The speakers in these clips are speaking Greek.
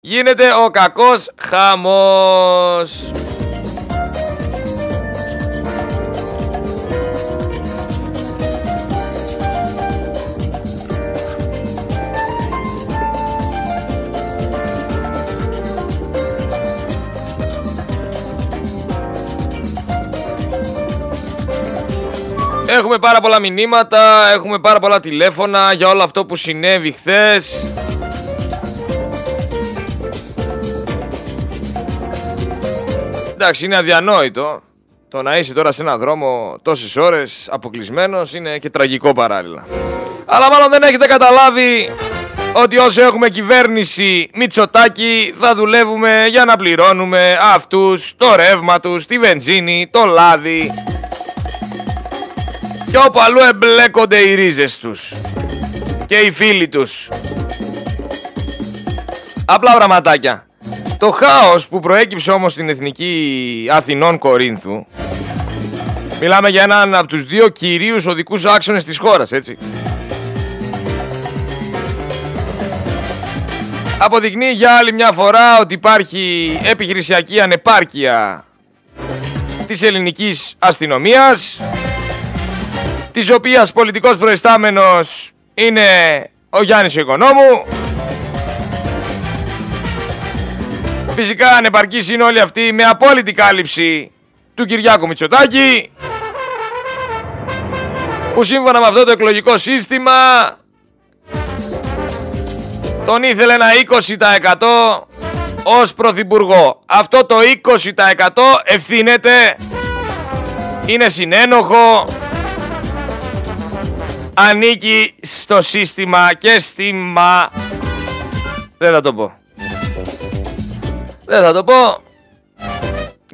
γίνεται ο κακός χαμός. Έχουμε πάρα πολλά μηνύματα, έχουμε πάρα πολλά τηλέφωνα για όλο αυτό που συνέβη χθες. Εντάξει, είναι αδιανόητο. Το να είσαι τώρα σε έναν δρόμο τόσες ώρες αποκλεισμένος είναι και τραγικό παράλληλα. Αλλά μάλλον δεν έχετε καταλάβει ότι όσο έχουμε κυβέρνηση Μητσοτάκη θα δουλεύουμε για να πληρώνουμε αυτούς, το ρεύμα τους, τη βενζίνη, το λάδι και όπου αλλού εμπλέκονται οι ρίζες τους και οι φίλοι τους. Απλά πραγματάκια. Το χάος που προέκυψε όμως στην Εθνική Αθηνών Κορίνθου Μιλάμε για έναν από τους δύο κυρίους οδικούς άξονες της χώρας, έτσι. Αποδεικνύει για άλλη μια φορά ότι υπάρχει επιχειρησιακή ανεπάρκεια της ελληνικής αστυνομίας της οποίας πολιτικός προϊστάμενος είναι ο Γιάννης ο Οικονόμου Φυσικά ανεπαρκής είναι όλοι αυτοί με απόλυτη κάλυψη του Κυριάκου Μητσοτάκη που σύμφωνα με αυτό το εκλογικό σύστημα τον ήθελε ένα 20% ως πρωθυπουργό. Αυτό το 20% ευθύνεται, είναι συνένοχο, ανήκει στο σύστημα και στη μα... Δεν θα το πω. Δεν θα το πω.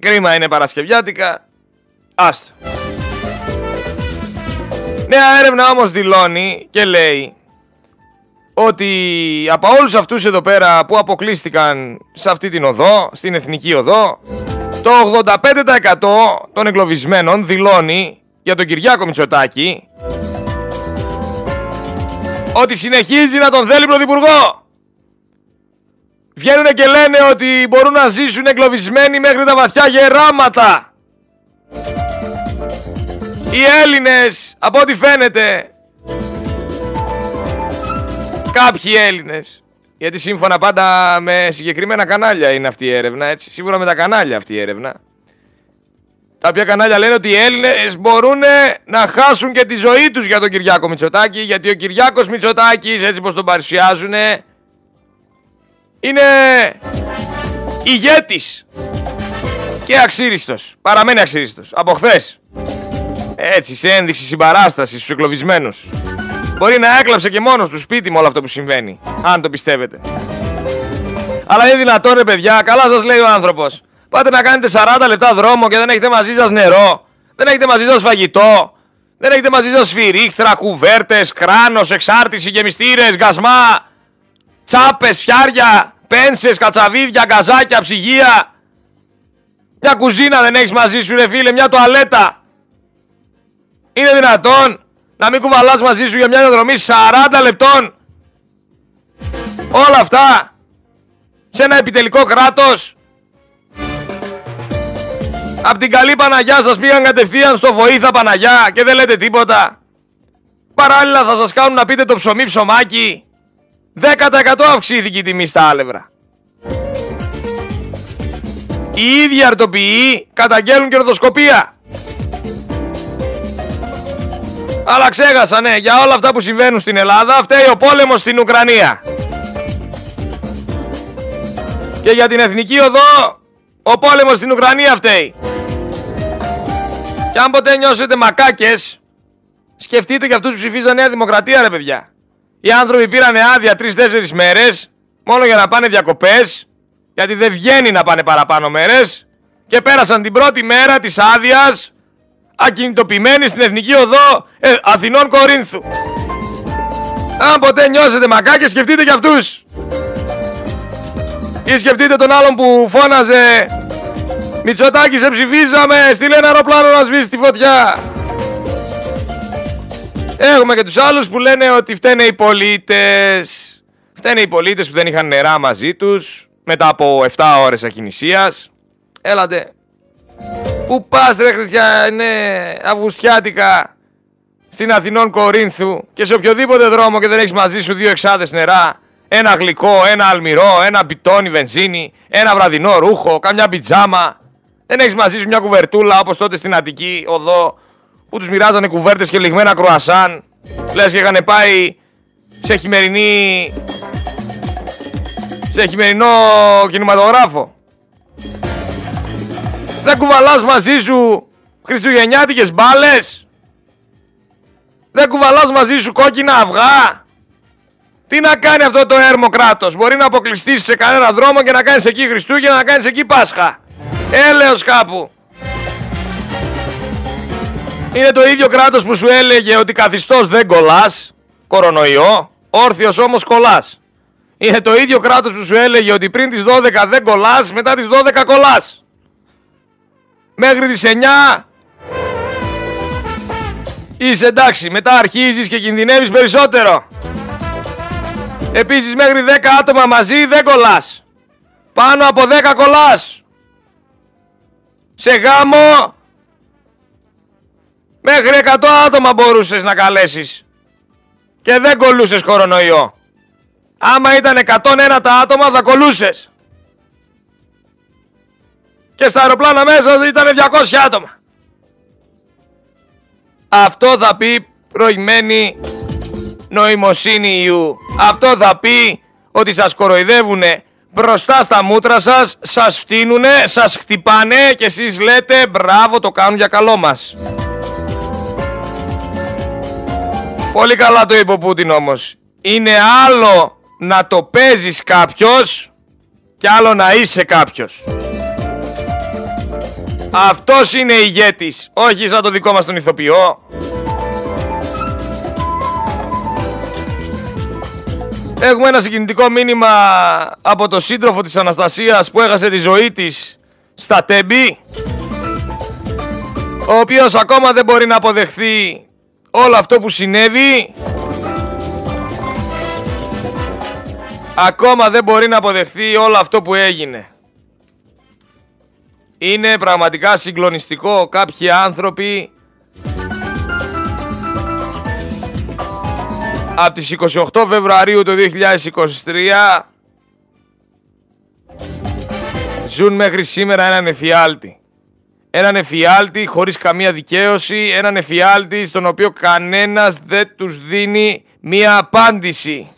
Κρίμα είναι Παρασκευιάτικα. Άστο. Νέα έρευνα όμως δηλώνει και λέει ότι από όλους αυτούς εδώ πέρα που αποκλείστηκαν σε αυτή την οδό, στην Εθνική Οδό, το 85% των εγκλωβισμένων δηλώνει για τον Κυριάκο Μητσοτάκη ότι συνεχίζει να τον θέλει πρωθυπουργό. Βγαίνουν και λένε ότι μπορούν να ζήσουν εγκλωβισμένοι μέχρι τα βαθιά γεράματα. Οι Έλληνες, από ό,τι φαίνεται, κάποιοι Έλληνες, γιατί σύμφωνα πάντα με συγκεκριμένα κανάλια είναι αυτή η έρευνα, έτσι, σύμφωνα με τα κανάλια αυτή η έρευνα, τα οποία κανάλια λένε ότι οι Έλληνες μπορούν να χάσουν και τη ζωή τους για τον Κυριάκο Μητσοτάκη, γιατί ο Κυριάκος Μητσοτάκης, έτσι πως τον παρουσιάζουν, είναι ηγέτης και αξίριστος. Παραμένει αξίριστος. Από χθες. Έτσι, σε ένδειξη συμπαράστασης στους εκλοβισμένους. Μπορεί να έκλαψε και μόνος του σπίτι με όλο αυτό που συμβαίνει. Αν το πιστεύετε. Αλλά είναι δυνατόν ρε παιδιά, καλά σας λέει ο άνθρωπος. Πάτε να κάνετε 40 λεπτά δρόμο και δεν έχετε μαζί σας νερό. Δεν έχετε μαζί σας φαγητό. Δεν έχετε μαζί σας σφυρίχτρα, κουβέρτες, κράνος, εξάρτηση, γεμιστήρες, γκασμά, τσάπες, φιάρια πένσες, κατσαβίδια, γκαζάκια, ψυγεία. Μια κουζίνα δεν έχεις μαζί σου ρε φίλε, μια τουαλέτα. Είναι δυνατόν να μην κουβαλάς μαζί σου για μια διαδρομή 40 λεπτών. Όλα αυτά σε ένα επιτελικό κράτος. Απ' την καλή Παναγιά σας πήγαν κατευθείαν στο βοήθα Παναγιά και δεν λέτε τίποτα. Παράλληλα θα σας κάνουν να πείτε το ψωμί ψωμάκι 10% αυξήθηκε η τιμή στα άλευρα. Οι ίδιοι αρτοποιοί καταγγέλουν κερδοσκοπία. Αλλά ξέχασα, ναι, για όλα αυτά που συμβαίνουν στην Ελλάδα φταίει ο πόλεμος στην Ουκρανία. Και για την Εθνική Οδό, ο πόλεμος στην Ουκρανία φταίει. Και αν ποτέ νιώσετε μακάκες, σκεφτείτε και αυτούς που ψηφίζαν Νέα Δημοκρατία, ρε παιδιά. Οι άνθρωποι πήραν άδεια τρει-τέσσερι μέρες μόνο για να πάνε διακοπές, γιατί δεν βγαίνει να πάνε παραπάνω μέρες. Και πέρασαν την πρώτη μέρα της άδειας ακινητοποιημένοι στην εθνική οδό ε, Αθηνών Κορίνθου. Αν ποτέ νιώσετε μακάκια, σκεφτείτε κι αυτούς. Ή σκεφτείτε τον άλλον που φώναζε Μητσοτάκη σε ψηφίζαμε, στείλε ένα αεροπλάνο να σβήσει τη φωτιά. Έχουμε και τους άλλους που λένε ότι φταίνε οι πολίτες. Φταίνε οι πολίτες που δεν είχαν νερά μαζί τους. μετά από 7 ώρες ακινησίας. Έλατε. Πού πας ρε Χριστιανέ, Αυγουστιάτικα, στην Αθηνών Κορίνθου και σε οποιοδήποτε δρόμο και δεν έχεις μαζί σου δύο εξάδες νερά, ένα γλυκό, ένα αλμυρό, ένα μπιτόνι βενζίνη, ένα βραδινό ρούχο, καμιά πιτζάμα. Δεν έχεις μαζί σου μια κουβερτούλα όπως τότε στην Αττική οδό που τους μοιράζανε κουβέρτες και λιγμένα κρουασάν. Λες και είχαν πάει σε χειμερινή... σε χειμερινό κινηματογράφο. Δεν κουβαλάς μαζί σου χριστουγεννιάτικες μπάλες. Δεν κουβαλάς μαζί σου κόκκινα αυγά. Τι να κάνει αυτό το έρμο κράτος; Μπορεί να αποκλειστείς σε κανένα δρόμο και να κάνεις εκεί Χριστούγεννα, να κάνεις εκεί Πάσχα. Έλεος κάπου. Είναι το ίδιο κράτος που σου έλεγε ότι καθιστός δεν κολλάς, κορονοϊό, όρθιος όμως κολλάς. Είναι το ίδιο κράτος που σου έλεγε ότι πριν τις 12 δεν κολλάς, μετά τις 12 κολλάς. Μέχρι τις 9 είσαι εντάξει, μετά αρχίζεις και κινδυνεύεις περισσότερο. Επίσης μέχρι 10 άτομα μαζί δεν κολλάς. Πάνω από 10 κολλάς. Σε γάμο μέχρι 100 άτομα μπορούσες να καλέσεις. Και δεν κολούσες κορονοϊό. Άμα ήταν 101 τα άτομα θα κολούσες. Και στα αεροπλάνα μέσα ήταν 200 άτομα. Αυτό θα πει προηγμένη νοημοσύνη Ιού. Αυτό θα πει ότι σας κοροϊδεύουνε μπροστά στα μούτρα σας, σας φτύνουνε, σας χτυπάνε και εσείς λέτε μπράβο το κάνουν για καλό μας. Πολύ καλά το είπε ο Πούτιν όμως. Είναι άλλο να το παίζεις κάποιος και άλλο να είσαι κάποιος. Αυτός είναι ηγέτης, όχι σαν το δικό μας τον ηθοποιό. Έχουμε ένα συγκινητικό μήνυμα από το σύντροφο της Αναστασίας που έχασε τη ζωή της στα Τέμπη ο οποίος ακόμα δεν μπορεί να αποδεχθεί όλο αυτό που συνέβη ακόμα δεν μπορεί να αποδεχθεί όλο αυτό που έγινε είναι πραγματικά συγκλονιστικό κάποιοι άνθρωποι από τις 28 Φεβρουαρίου του 2023 ζουν μέχρι σήμερα έναν εφιάλτη. Έναν εφιάλτη χωρίς καμία δικαίωση, έναν εφιάλτη στον οποίο κανένας δεν τους δίνει μία απάντηση.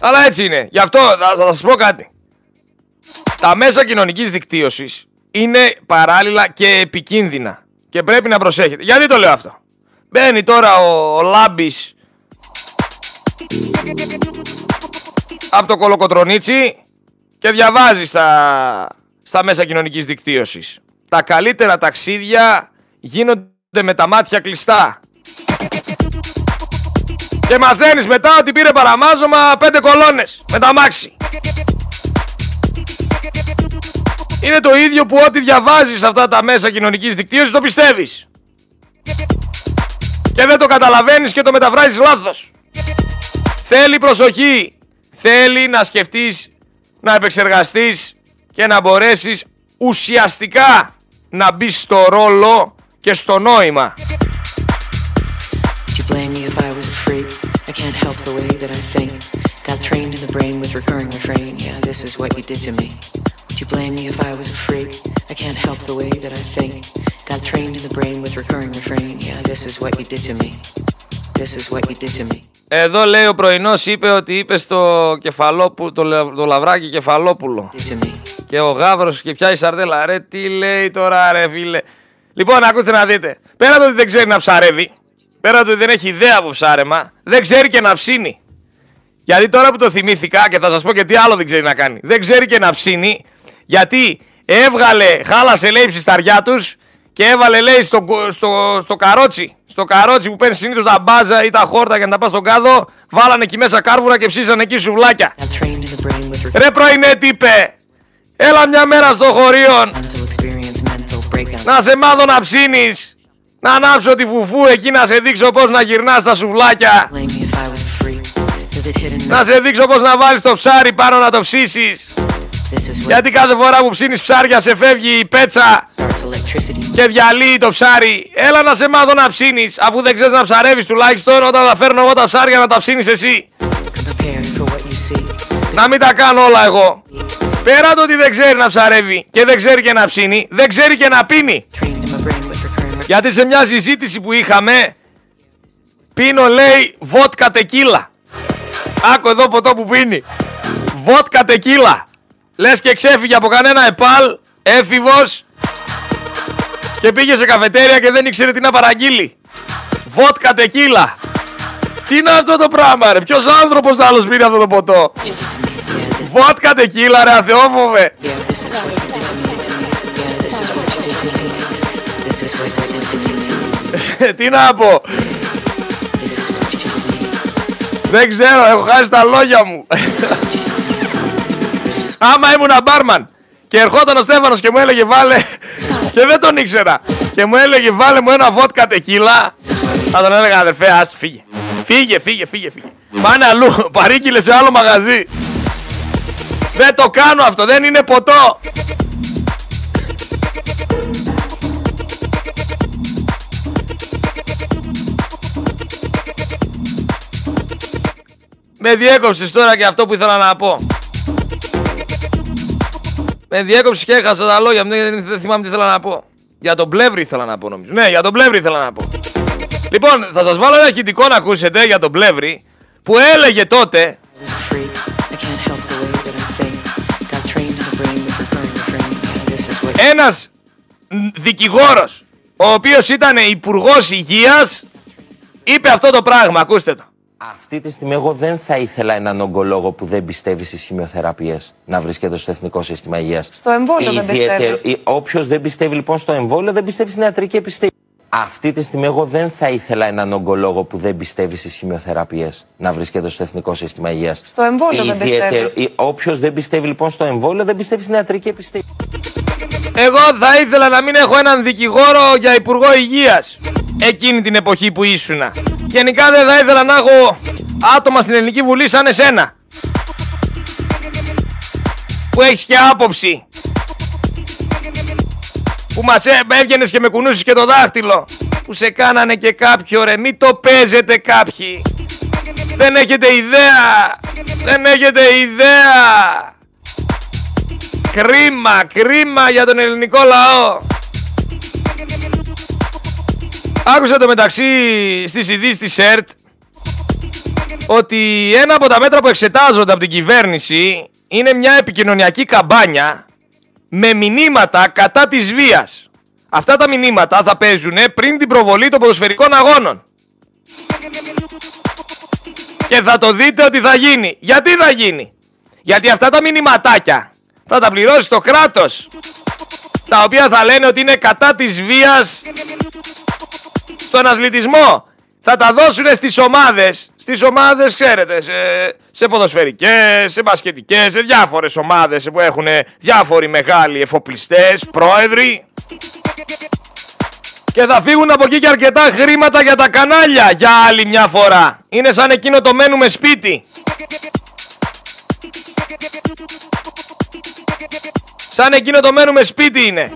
Αλλά έτσι είναι. Γι' αυτό θα, θα σας πω κάτι. Τα μέσα κοινωνικής δικτύωσης είναι παράλληλα και επικίνδυνα. Και πρέπει να προσέχετε. Γιατί το λέω αυτό; Μπαίνει τώρα ο, ο Λάμπης από το κολοκοτρονίτσι και διαβάζεις στα, στα μέσα κοινωνικής δικτύωσης. Τα καλύτερα ταξίδια γίνονται με τα μάτια κλειστά. Και μαθαίνεις μετά ότι πήρε παραμάζωμα πέντε κολόνες με τα μάξι. Είναι το ίδιο που ό,τι διαβάζεις αυτά τα μέσα κοινωνικής δικτύωσης το πιστεύεις. Και δεν το καταλαβαίνεις και το μεταφράζεις λάθος. Θέλει προσοχή. Θέλει να σκεφτείς, να επεξεργαστείς και να μπορέσεις ουσιαστικά να μπεις στο ρόλο και στο νόημα. I can't help the way that I think. Got trained in the brain with recurring refrain. Yeah, this is what you did to me. Would you blame me if I was a freak? I can't help the way that I think. Got trained in the brain with recurring refrain. Yeah, this is what you did to me. This is what you did to me. Εδώ λέει ο πρωινός είπε ότι είπε στο κεφαλόπουλο, το, το λαβράκι κεφαλόπουλο. Και ο γάβρος και πιάει σαρδέλα. Ρε, τι λέει τώρα, ρε φίλε. Λοιπόν, ακούστε να δείτε. Πέρα το ότι δεν ξέρει να ψαρεύει, πέρα το ότι δεν έχει ιδέα από ψάρεμα, δεν ξέρει και να ψήνει. Γιατί τώρα που το θυμήθηκα και θα σας πω και τι άλλο δεν ξέρει να κάνει. Δεν ξέρει και να ψήνει γιατί έβγαλε, χάλασε λέει ψισταριά τους και έβαλε λέει στο, στο, στο καρότσι. Στο καρότσι που παίρνει συνήθως τα μπάζα ή τα χόρτα για να τα πας στον κάδο, βάλανε εκεί μέσα κάρβουρα και ψήσανε εκεί σουβλάκια. Ρε πρωινέ τύπε, έλα μια μέρα στο χωρίο να σε μάθω να ψήνεις. Να ανάψω τη φουφού εκεί να σε δείξω πώς να γυρνάς τα σουβλάκια. Να σε δείξω πως να βάλεις το ψάρι πάνω να το ψήσεις. Γιατί κάθε φορά που ψήνεις ψάρια σε φεύγει η πέτσα και διαλύει το ψάρι. Έλα να σε μάθω να ψήνεις, αφού δεν ξέρεις να ψαρεύεις τουλάχιστον όταν θα φέρνω εγώ τα ψάρια να τα ψήνεις εσύ. Να μην τα κάνω όλα εγώ. Πέρα το ότι δεν ξέρει να ψαρεύει και δεν ξέρει και να ψήνει, δεν ξέρει και να πίνει. Γιατί σε μια συζήτηση που είχαμε, πίνω λέει βότκα τεκίλα. Άκου εδώ ποτό που πίνει. Βότκα τεκίλα. Λες και ξέφυγε από κανένα επάλ, έφηβος και πήγε σε καφετέρια και δεν ήξερε τι να παραγγείλει. Βότκα τεκίλα. Τι είναι αυτό το πράγμα ρε, ποιος άνθρωπος άλλος πήρε αυτό το ποτό; Βότκα τεκίλα ρε αθεόφοβε. Τι να πω. Δεν ξέρω, έχω χάσει τα λόγια μου. Άμα ήμουν μπάρμαν και ερχόταν ο Στέφανος και μου έλεγε βάλε και δεν τον ήξερα και μου έλεγε βάλε μου ένα βότκα τεκίλα θα τον έλεγα αδερφέ άσου φύγε. Φύγε, φύγε, φύγε, φύγε. Πάνε αλλού, παρήκειλε σε άλλο μαγαζί. Δεν το κάνω αυτό, δεν είναι ποτό. Με διέκοψες τώρα και αυτό που ήθελα να πω. Με διέκοψες και έχασα τα λόγια μου, δεν, δεν θυμάμαι τι ήθελα να πω. Για τον πλεύρη ήθελα να πω νομίζω. Ναι, για τον πλεύρη ήθελα να πω. Λοιπόν, θα σας βάλω ένα ηχητικό να ακούσετε για τον πλεύρη που έλεγε τότε ένας δικηγόρος ο οποίος ήταν υπουργός υγείας είπε αυτό το πράγμα, ακούστε το. Αυτή τη στιγμή εγώ δεν θα ήθελα έναν ογκολόγο που δεν πιστεύει στις χημειοθεραπείες να βρίσκεται στο Εθνικό Σύστημα Υγείας. Στο εμβόλιο δεν πιστεύει. Όποιος δεν πιστεύει λοιπόν στο εμβόλιο δεν πιστεύει στην ιατρική επιστήμη. Αυτή τη στιγμή εγώ δεν θα ήθελα έναν ογκολόγο που δεν πιστεύει στις χημειοθεραπείες να βρίσκεται στο Εθνικό Σύστημα Υγείας. Στο εμβόλιο δεν πιστεύει. Όποιος δεν πιστεύει λοιπόν στο εμβόλιο δεν πιστεύει στην ιατρική επιστήμη. Εγώ θα ήθελα να μην έχω έναν δικηγόρο για Υπουργό Υγείας εκείνη την εποχή που ήσουνα. Γενικά δεν θα ήθελα να έχω άτομα στην Ελληνική Βουλή σαν εσένα. Που έχεις και άποψη. Που μας έβγαινες και με κουνούσες και το δάχτυλο. Που σε κάνανε και κάποιο ρε. Μην το παίζετε κάποιοι. Δεν έχετε ιδέα. Δεν έχετε ιδέα. Κρίμα, κρίμα για τον ελληνικό λαό. Άκουσα το μεταξύ στις ειδήσεις της ΕΡΤ ότι ένα από τα μέτρα που εξετάζονται από την κυβέρνηση είναι μια επικοινωνιακή καμπάνια με μηνύματα κατά της βίας. Αυτά τα μηνύματα θα παίζουν πριν την προβολή των ποδοσφαιρικών αγώνων. Και θα το δείτε ότι θα γίνει. Γιατί θα γίνει; Γιατί αυτά τα μηνυματάκια θα τα πληρώσει το κράτος. Τα οποία θα λένε ότι είναι κατά της βίας στον αθλητισμό. Θα τα δώσουν στις ομάδες. Στις ομάδες, ξέρετε, σε, σε ποδοσφαιρικές, σε μπασκετικές, σε διάφορες ομάδες που έχουν διάφοροι μεγάλοι εφοπλιστές, πρόεδροι. Και θα φύγουν από εκεί και αρκετά χρήματα για τα κανάλια για άλλη μια φορά. Είναι σαν εκείνο το μένουμε σπίτι. Σαν εκείνο το μένουμε σπίτι είναι.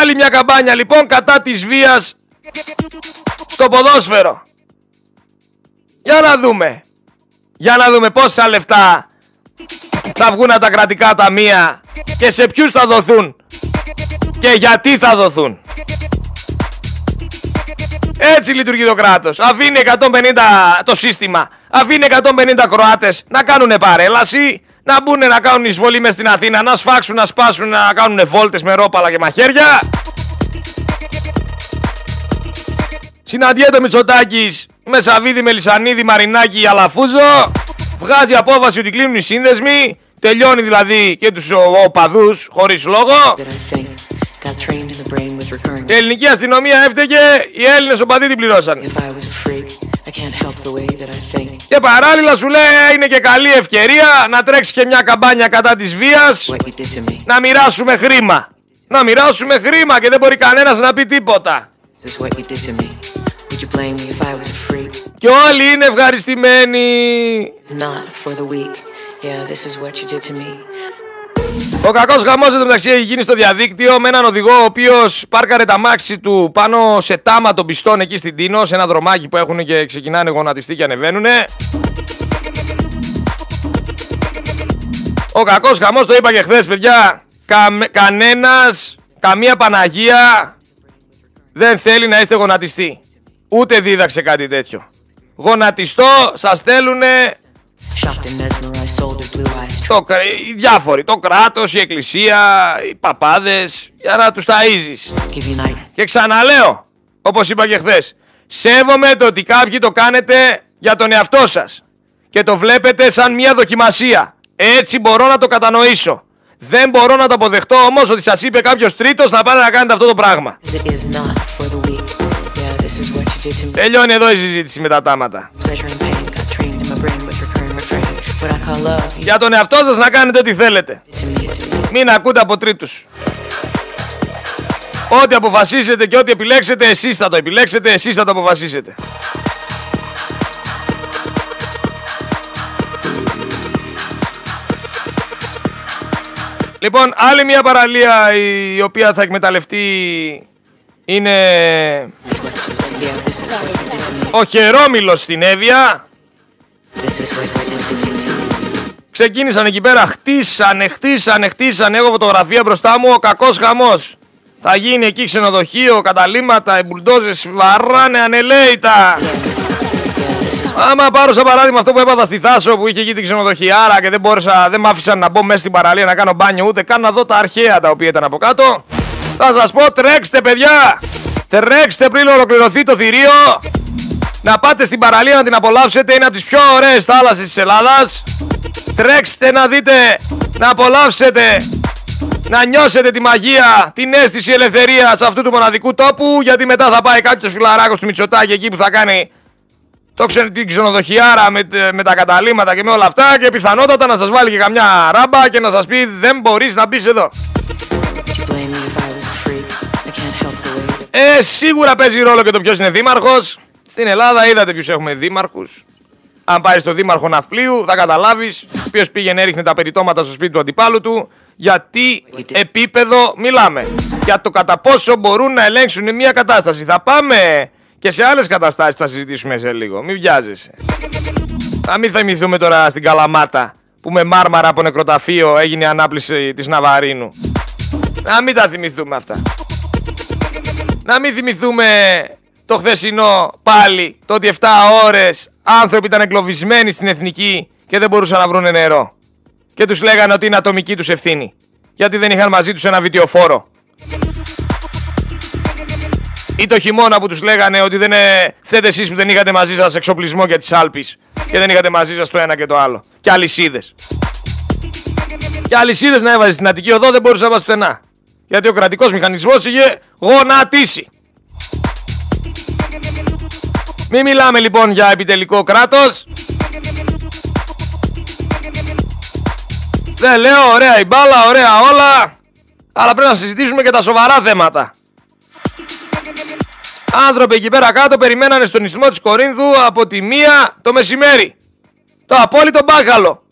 Άλλη μια καμπάνια λοιπόν κατά της βίας στο ποδόσφαιρο. Για να δούμε. Για να δούμε πόσα λεφτά θα βγουν από τα κρατικά ταμεία και σε ποιους θα δοθούν και γιατί θα δοθούν. Έτσι λειτουργεί το κράτος. Αφήνει 150 το σύστημα. Αφήνει 150 Κροάτες να κάνουν παρέλαση, να μπουν να κάνουν εισβολή μες στην Αθήνα, να σφάξουν, να σπάσουν, να κάνουν βόλτες με ρόπαλα και μαχαίρια. Συναντιέται ο Μητσοτάκης με Σαβίδη, Μελισανίδη, Μαρινάκη, Αλαφούζο. Βγάζει απόφαση ότι κλείνουν οι σύνδεσμοι. Τελειώνει δηλαδή και τους οπαδούς χωρίς λόγο. Η ελληνική αστυνομία έφταιγε, οι Έλληνες οπαδοί την πληρώσαν. Και παράλληλα σου λέει είναι και καλή ευκαιρία να τρέξει και μια καμπάνια κατά της βίας Να μοιράσουμε χρήμα Να μοιράσουμε χρήμα και δεν μπορεί κανένας να πει τίποτα Και όλοι είναι ευχαριστημένοι. Ο κακός χαμό μεταξύ έχει γίνει στο διαδίκτυο με έναν οδηγό ο οποίος πάρκαρε τα μάξι του πάνω σε τάμα των πιστών εκεί στην Τίνο, σε ένα δρομάκι που έχουν και ξεκινάνε γονατιστοί και ανεβαίνουν. Ο κακός χαμό το είπα και χθες, παιδιά. Κα, Κανένας, καμία Παναγία δεν θέλει να είστε γονατιστοί. Ούτε δίδαξε κάτι τέτοιο. Γονατιστό σας θέλουνε το, οι διάφοροι, το κράτος, η εκκλησία, οι παπάδες, για να τους ταΐζεις. Και ξαναλέω, όπως είπα και χθες, σέβομαι το ότι κάποιοι το κάνετε για τον εαυτό σας και το βλέπετε σαν μια δοκιμασία. Έτσι μπορώ να το κατανοήσω. Δεν μπορώ να το αποδεχτώ όμως ότι σας είπε κάποιος τρίτος να πάνε να κάνετε αυτό το πράγμα. Τελειώνει εδώ η συζήτηση με τα τάματα. Για τον εαυτό σας να κάνετε ό,τι θέλετε. Μην ακούτε από τρίτους. Ό,τι αποφασίσετε και ό,τι επιλέξετε, εσείς θα το επιλέξετε, εσείς θα το αποφασίσετε. Λοιπόν, άλλη μια παραλία η οποία θα εκμεταλλευτεί είναι ο Χερόμιλος στην Εύβοια. Ξεκίνησαν εκεί πέρα, χτίσανε, χτίσανε, χτίσανε. Έχω φωτογραφία μπροστά μου, ο κακός χαμός. Θα γίνει εκεί ξενοδοχείο, καταλήμματα, οι μπουλντόζες βαράνε ανελαίητα. Άμα πάρω σαν παράδειγμα αυτό που έπαθα στη Θάσο που είχε εκεί την ξενοδοχιάρα και δεν μπόρεσα, δεν μ' άφησαν να μπω μέσα στην παραλία να κάνω μπάνιο ούτε καν να δω τα αρχαία τα οποία ήταν από κάτω. Θα σας πω τρέξτε παιδιά! Τρέξτε πριν ολοκληρωθεί το θηρίο! Να πάτε στην παραλία να την απολαύσετε, είναι από τις πιο ωραίες θάλασσες της Ελλάδας. Τρέξτε να δείτε, να απολαύσετε, να νιώσετε τη μαγεία, την αίσθηση ελευθερίας αυτού του μοναδικού τόπου, γιατί μετά θα πάει κάποιος φιλαράκος του Μητσοτάκη εκεί που θα κάνει το ξεν, την ξενοδοχιάρα με, με τα καταλήμματα και με όλα αυτά και πιθανότατα να σας βάλει και καμιά ράμπα και να σας πει δεν μπορείς να μπεις εδώ. Ε, σίγουρα παίζει ρόλο και το ποιος είναι δήμαρχος. Στην Ελλάδα είδατε ποιους έχουμε δήμαρχους. Αν πάει στο δήμαρχο Ναυπλίου θα καταλάβεις ποιος πήγαινε έριχνε τα περιτώματα στο σπίτι του αντιπάλου του γιατί επίπεδο μιλάμε. Για το κατά πόσο μπορούν να ελέγξουν μια κατάσταση. Θα πάμε και σε άλλες καταστάσεις θα συζητήσουμε σε λίγο. Μην βιάζεσαι. Θα μην θυμηθούμε τώρα στην Καλαμάτα που με μάρμαρα από νεκροταφείο έγινε η ανάπληση της Ναβαρίνου. Να μην τα θυμηθούμε αυτά. Να μην θυμηθούμε το χθεσινό πάλι, το ότι 7 ώρες άνθρωποι ήταν εγκλωβισμένοι στην εθνική και δεν μπορούσαν να βρουν νερό. Και τους λέγανε ότι είναι ατομική τους ευθύνη. Γιατί δεν είχαν μαζί τους ένα βιτιοφόρο. Ή το χειμώνα που τους λέγανε ότι δεν είναι... θέτε εσείς που δεν είχατε μαζί σας εξοπλισμό για τις Άλπεις και δεν είχατε μαζί σας το ένα και το άλλο. Και αλυσίδες. Και αλυσίδες να έβαζες στην Αττική Οδό δεν μπορούσες να βάζει πουθενά. Γιατί ο κρατικός μηχανισμός είχε γονατίσει. Μην μιλάμε λοιπόν για επιτελικό κράτος. Δεν λέω ωραία η μπάλα, ωραία όλα. Αλλά πρέπει να συζητήσουμε και τα σοβαρά θέματα. Άνθρωποι εκεί πέρα κάτω περιμένανε στον ισθμό της Κορίνθου από τη μία το μεσημέρι. Το απόλυτο μπάχαλο.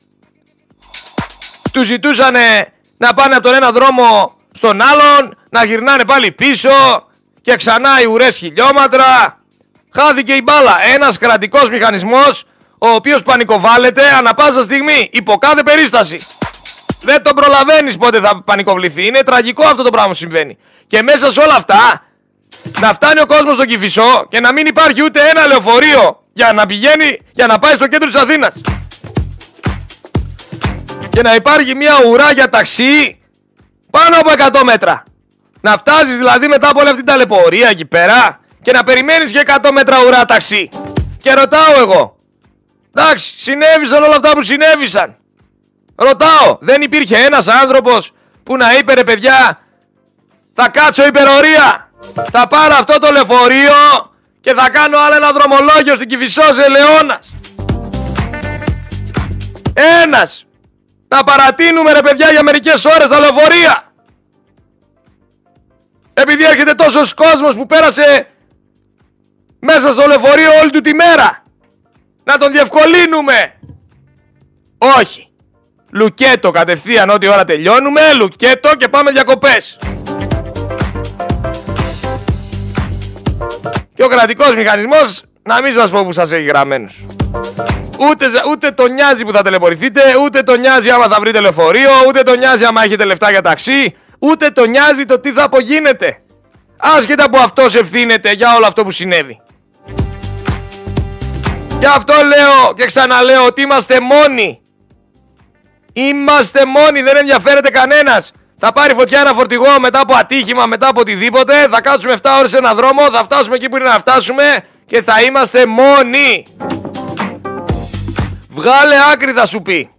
Τους ζητούσαν να πάνε από τον ένα δρόμο στον άλλον, να γυρνάνε πάλι πίσω και ξανά οι ουρές χιλιόμετρα. Χάθηκε η μπάλα. Ένας κρατικός μηχανισμός ο οποίος πανικοβάλλεται ανα πάσα στιγμή, υπό κάθε περίσταση. Δεν τον προλαβαίνεις πότε θα πανικοβληθεί. Είναι τραγικό αυτό το πράγμα που συμβαίνει. Και μέσα σε όλα αυτά να φτάνει ο κόσμος στον Κηφισό και να μην υπάρχει ούτε ένα λεωφορείο για να πηγαίνει, για να πάει στο κέντρο της Αθήνας. Και να υπάρχει μια ουρά για ταξί πάνω από 100 μέτρα. Να φτάσεις δηλαδή μετά από όλη αυτή την ταλαιπωρία εκεί πέρα και να περιμένεις για 100 μέτρα ουρά ταξί. Και ρωτάω εγώ. Εντάξει, συνέβησαν όλα αυτά που συνέβησαν. Ρωτάω, δεν υπήρχε ένας άνθρωπος που να είπε ρε παιδιά θα κάτσω υπερορία. Θα πάρω αυτό το λεωφορείο και θα κάνω άλλο ένα δρομολόγιο στην Κηφισός Ελαιώνας. Ένας. Να παρατείνουμε ρε παιδιά για μερικές ώρες τα λεωφορεία. Επειδή έρχεται τόσος κόσμος που πέρασε μέσα στο λεωφορείο όλη του τη μέρα. Να τον διευκολύνουμε. Όχι. Λουκέτο κατευθείαν ό,τι ώρα τελειώνουμε. Λουκέτο και πάμε διακοπές. Και ο κρατικός μηχανισμός να μην σας πω που σας έχει γραμμένους. Ούτε, ούτε το νοιάζει που θα τηλεπορηθείτε, ούτε το νοιάζει άμα θα βρείτε λεωφορείο, ούτε το νοιάζει άμα έχετε λεφτά για ταξί, ούτε το νοιάζει το τι θα απογίνετε. Άσχετα που αυτός ευθύνεται για όλο αυτό που συνέβη. Γι' αυτό λέω και ξαναλέω ότι είμαστε μόνοι. Είμαστε μόνοι, δεν ενδιαφέρεται κανένας. Θα πάρει φωτιά ένα φορτηγό μετά από ατύχημα, μετά από οτιδήποτε. Θα κάτσουμε 7 ώρες σε ένα δρόμο, θα φτάσουμε εκεί που είναι να φτάσουμε και θα είμαστε μόνοι. Βγάλε άκρη θα σου πει.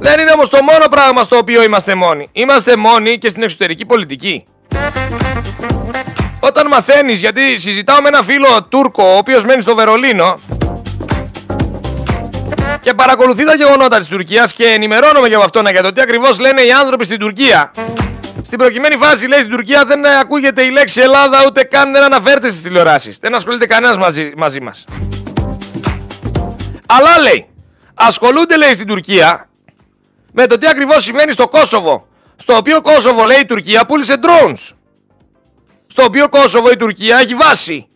Δεν είναι όμως το μόνο πράγμα στο οποίο είμαστε μόνοι. Είμαστε μόνοι και στην εξωτερική πολιτική. Όταν μαθαίνεις, γιατί συζητάω με ένα φίλο Τούρκο, ο οποίος μένει στο Βερολίνο και παρακολουθεί τα γεγονότα της Τουρκίας και ενημερώνομαι για αυτό για το τι ακριβώς λένε οι άνθρωποι στην Τουρκία. Στην προκειμένη φάση λέει στην Τουρκία δεν ακούγεται η λέξη Ελλάδα ούτε καν δεν αναφέρεται στις τηλεοράσεις. Δεν ασχολείται κανένας μαζί, μαζί μας. Αλλά λέει, ασχολούνται λέει στην Τουρκία με το τι ακριβώς σημαίνει στο Κόσοβο. Στο οποίο Κόσοβο λέει η Τουρκία πούλησε drones. Στο οποίο Κόσοβο η Τουρκία έχει βάση.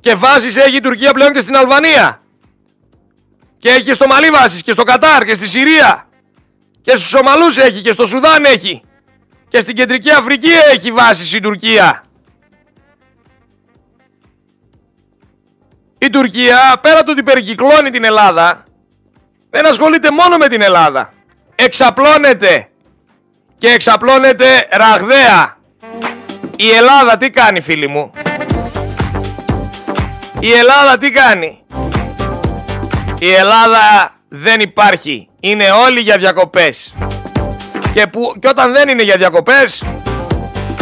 Και βάσεις έχει η Τουρκία πλέον και στην Αλβανία. Και έχει και στο Μαλί βάσεις και στο Κατάρ και στη Συρία. Και στους Σομαλούς έχει και στο Σουδάν έχει. Και στην Κεντρική Αφρική έχει βάσεις η Τουρκία. Η Τουρκία πέρα του ότι περικυκλώνει την Ελλάδα δεν ασχολείται μόνο με την Ελλάδα. Εξαπλώνεται. Και εξαπλώνεται ραγδαία. Η Ελλάδα τι κάνει φίλοι μου; Η Ελλάδα τι κάνει; Η Ελλάδα δεν υπάρχει. Είναι όλοι για διακοπές. Και, που, και όταν δεν είναι για διακοπές,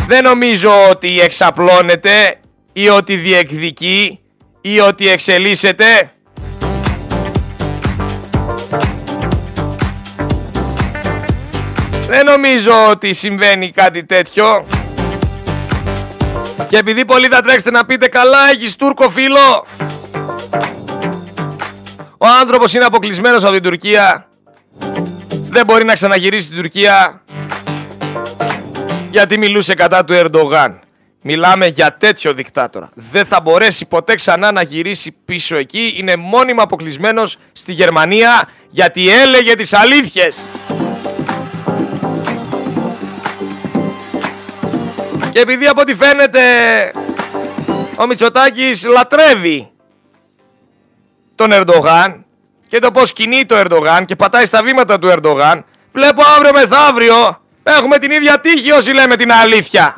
δεν νομίζω ότι εξαπλώνεται ή ότι διεκδικεί ή ότι εξελίσσεται. Δεν νομίζω ότι συμβαίνει κάτι τέτοιο. Και επειδή πολλοί θα τρέξετε να πείτε καλά έχεις Τούρκο φίλο Ο άνθρωπος είναι αποκλεισμένος από την Τουρκία Δεν μπορεί να ξαναγυρίσει στην Τουρκία Γιατί μιλούσε κατά του Ερντογάν Μιλάμε για τέτοιο δικτάτορα. Δεν θα μπορέσει ποτέ ξανά να γυρίσει πίσω εκεί. Είναι μόνιμα αποκλεισμένος στη Γερμανία γιατί έλεγε τις αλήθειες. Και επειδή από ό,τι φαίνεται ο Μητσοτάκης λατρεύει τον Ερντογάν και το πώς κινεί το Ερντογάν και πατάει στα βήματα του Ερντογάν, βλέπω αύριο μεθαύριο έχουμε την ίδια τύχη όσοι λέμε την αλήθεια.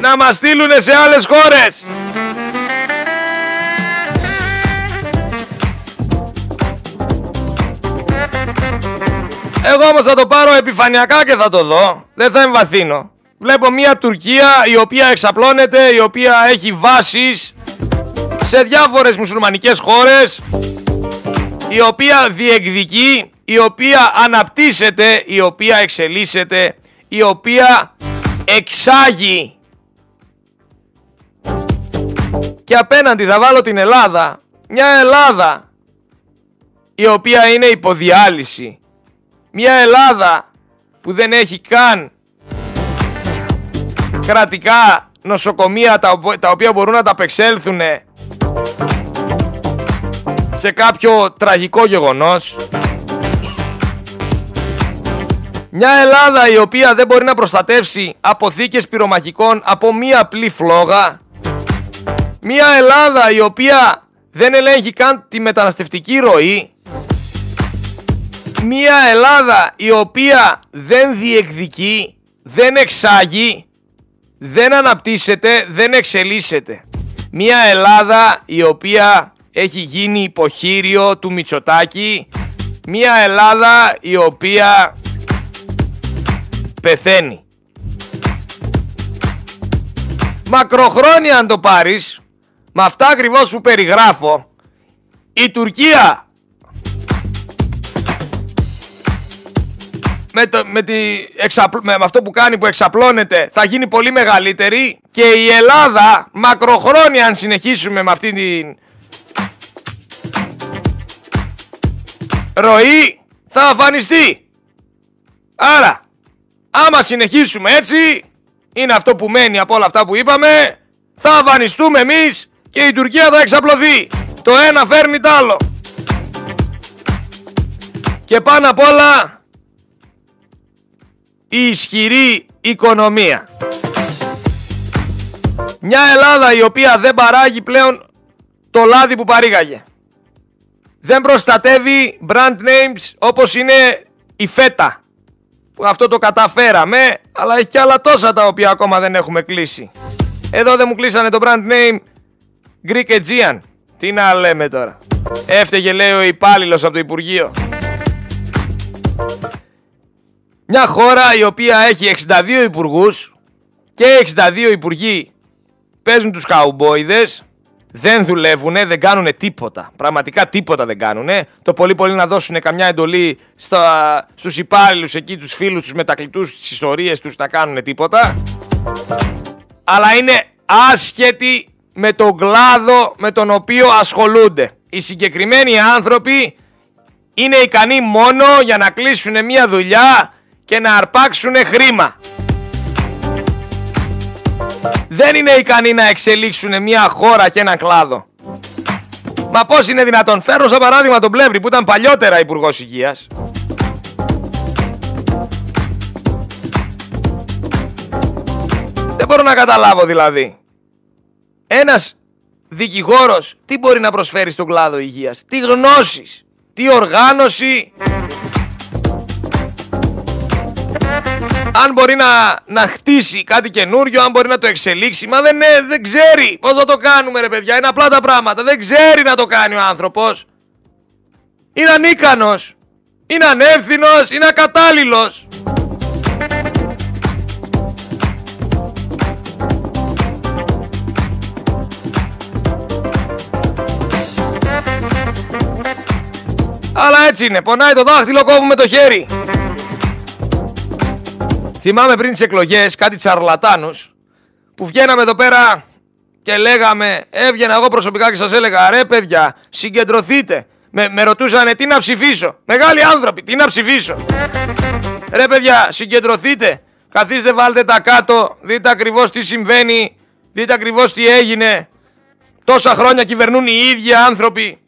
Να μας στείλουν σε άλλες χώρες. Εγώ όμως θα το πάρω επιφανειακά και θα το δω. Δεν θα εμβαθύνω. Βλέπω μια Τουρκία η οποία εξαπλώνεται, η οποία έχει βάσεις σε διάφορες μουσουλμανικές χώρες, η οποία διεκδικεί, η οποία αναπτύσσεται, η οποία εξελίσσεται, η οποία εξάγει. Και απέναντι θα βάλω την Ελλάδα, μια Ελλάδα η οποία είναι υποδιάλυση, μια Ελλάδα που δεν έχει καν κρατικά νοσοκομεία τα οποία μπορούν να τα απεξέλθουν σε κάποιο τραγικό γεγονός. Μια Ελλάδα η οποία δεν μπορεί να προστατεύσει αποθήκες πυρομαχικών από μία απλή φλόγα. Μια Ελλάδα η οποία δεν ελέγχει καν τη μεταναστευτική ροή μια Ελλάδα η οποία δεν διεκδικεί, δεν εξάγει, δεν αναπτύσσεται, δεν εξελίσσεται. Μια Ελλάδα η οποία έχει γίνει υποχείριο του Μητσοτάκη. Μια Ελλάδα η οποία πεθαίνει. Μακροχρόνια αν το πάρεις, με αυτά ακριβώς που περιγράφω, η Τουρκία με, το, με, τη, με αυτό που κάνει που εξαπλώνεται θα γίνει πολύ μεγαλύτερη και η Ελλάδα μακροχρόνια αν συνεχίσουμε με αυτή την ροή θα αφανιστεί. Άρα, άμα συνεχίσουμε έτσι, είναι αυτό που μένει από όλα αυτά που είπαμε, θα αφανιστούμε εμείς και η Τουρκία θα εξαπλωθεί. Το ένα φέρνει το άλλο. Και πάνω απ' όλα η ισχυρή οικονομία. Μια Ελλάδα η οποία δεν παράγει πλέον το λάδι που παρήγαγε. Δεν προστατεύει brand names όπως είναι η φέτα. Που αυτό το καταφέραμε, αλλά έχει και άλλα τόσα τα οποία ακόμα δεν έχουμε κλείσει. Εδώ δεν μου κλείσανε το brand name Greek Aegean. Τι να λέμε τώρα. Έφταιγε λέει ο υπάλληλος από το Υπουργείο. Μια χώρα η οποία έχει 62 υπουργούς και 62 υπουργοί παίζουν τους καουμπόιδες, δεν δουλεύουν, δεν κάνουν τίποτα. Πραγματικά τίποτα δεν κάνουν. Το πολύ πολύ να δώσουν καμιά εντολή στα, στους υπάλληλους εκεί, τους φίλους τους μετακλητούς, τις ιστορίες τους να κάνουν τίποτα. Αλλά είναι άσχετοι με τον κλάδο με τον οποίο ασχολούνται. Οι συγκεκριμένοι άνθρωποι είναι ικανοί μόνο για να κλείσουν μια δουλειά και να αρπάξουν χρήμα. Δεν είναι ικανοί να εξελίξουν μια χώρα και έναν κλάδο. Μα πώς είναι δυνατόν; Φέρω σαν παράδειγμα τον Πλεύρη που ήταν παλιότερα υπουργός Υγείας. Δεν μπορώ να καταλάβω δηλαδή. Ένας δικηγόρος τι μπορεί να προσφέρει στον κλάδο υγείας; Τι γνώσεις, τι οργάνωση, αν μπορεί να, να χτίσει κάτι καινούριο, αν μπορεί να το εξελίξει. Μα δεν, δεν ξέρει πώς θα το κάνουμε ρε παιδιά. Είναι απλά τα πράγματα. Δεν ξέρει να το κάνει ο άνθρωπος. Είναι ανίκανος. Είναι ανεύθυνος. Είναι ακατάλληλος. Αλλά έτσι είναι. Πονάει το δάχτυλο, κόβουμε το χέρι. Θυμάμαι πριν τις εκλογές κάτι τσαρλατάνους που βγαίναμε εδώ πέρα και λέγαμε, έβγαινα εγώ προσωπικά και σας έλεγα, ρε παιδιά, συγκεντρωθείτε. Με, με ρωτούσανε τι να ψηφίσω; Μεγάλοι άνθρωποι, τι να ψηφίσω; Ρε παιδιά, συγκεντρωθείτε. Καθίστε, βάλτε τα κάτω, δείτε ακριβώς τι συμβαίνει, δείτε ακριβώς τι έγινε. Τόσα χρόνια κυβερνούν οι ίδιοι άνθρωποι.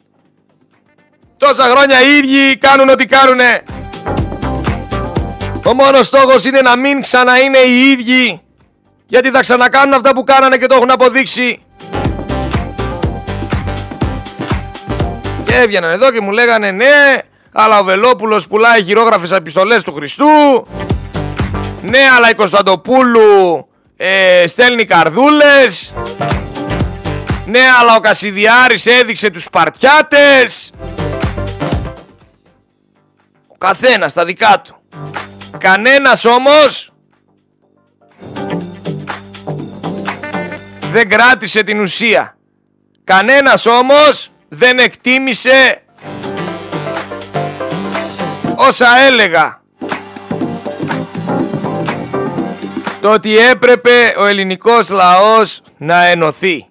Τόσα χρόνια οι ίδιοι κάνουν ό,τι κάνουνε. Ο μόνος στόχος είναι να μην ξαναείνε οι ίδιοι γιατί θα ξανακάνουν αυτά που κάνανε και το έχουν αποδείξει. Και έβγαιναν εδώ και μου λέγανε ναι, αλλά ο Βελόπουλος πουλάει χειρόγραφες επιστολές του Χριστού. Ναι, αλλά η Κωνσταντοπούλου ε, στέλνει καρδούλες. Ναι, αλλά ο Κασιδιάρης έδειξε τους Σπαρτιάτες. Ο καθένας τα δικά του. Κανένας όμως δεν κράτησε την ουσία. Κανένας όμως δεν εκτίμησε όσα έλεγα. Το ότι έπρεπε ο ελληνικός λαός να ενωθεί.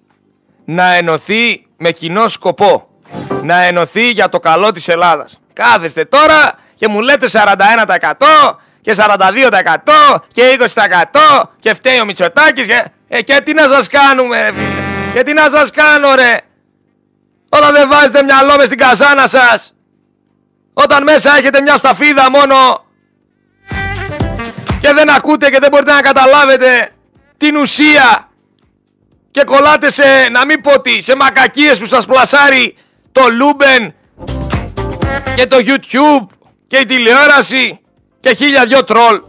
Να ενωθεί με κοινό σκοπό. Να ενωθεί για το καλό της Ελλάδας. Κάθεστε τώρα και μου λέτε 41% και 42% και 20% και φταίει ο Μητσοτάκης και, ε, και τι να σας κάνουμε ρε φίλε. Και τι να σας κάνω ρε. Όταν δεν βάζετε μυαλό μες στην καζάνα σας. Όταν μέσα έχετε μια σταφίδα μόνο. Και δεν ακούτε και δεν μπορείτε να καταλάβετε την ουσία. Και κολλάτε σε, να μην πω τι, σε μακακίες που σας πλασάρει το Λούμπεν και το YouTube και η τηλεόραση και χίλια δυο τρολ.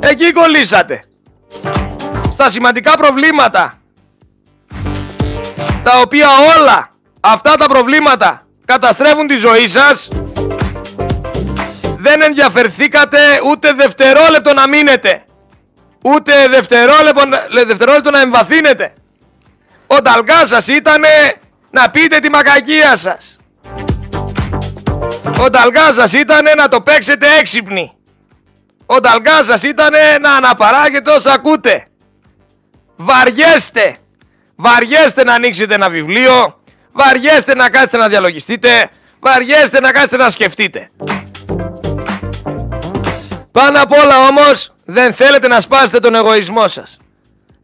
Εκεί κολλήσατε. Στα σημαντικά προβλήματα. Τα οποία όλα αυτά τα προβλήματα καταστρέφουν τη ζωή σας. Δεν ενδιαφερθήκατε ούτε δευτερόλεπτο να μείνετε. Ούτε δευτερόλεπτο, δευτερόλεπτο να εμβαθύνετε. Ο ταλκάς σας ήτανε να πείτε τη μακακία σας. Ο Νταλγκάζας ήταν να το παίξετε έξυπνοι. Ο Νταλγκάζας ήταν να αναπαράγετε όσα ακούτε. Βαριέστε. Βαριέστε να ανοίξετε ένα βιβλίο. Βαριέστε να κάτσετε να διαλογιστείτε. Βαριέστε να κάτσετε να σκεφτείτε. Πάνω απ' όλα όμως δεν θέλετε να σπάσετε τον εγωισμό σας.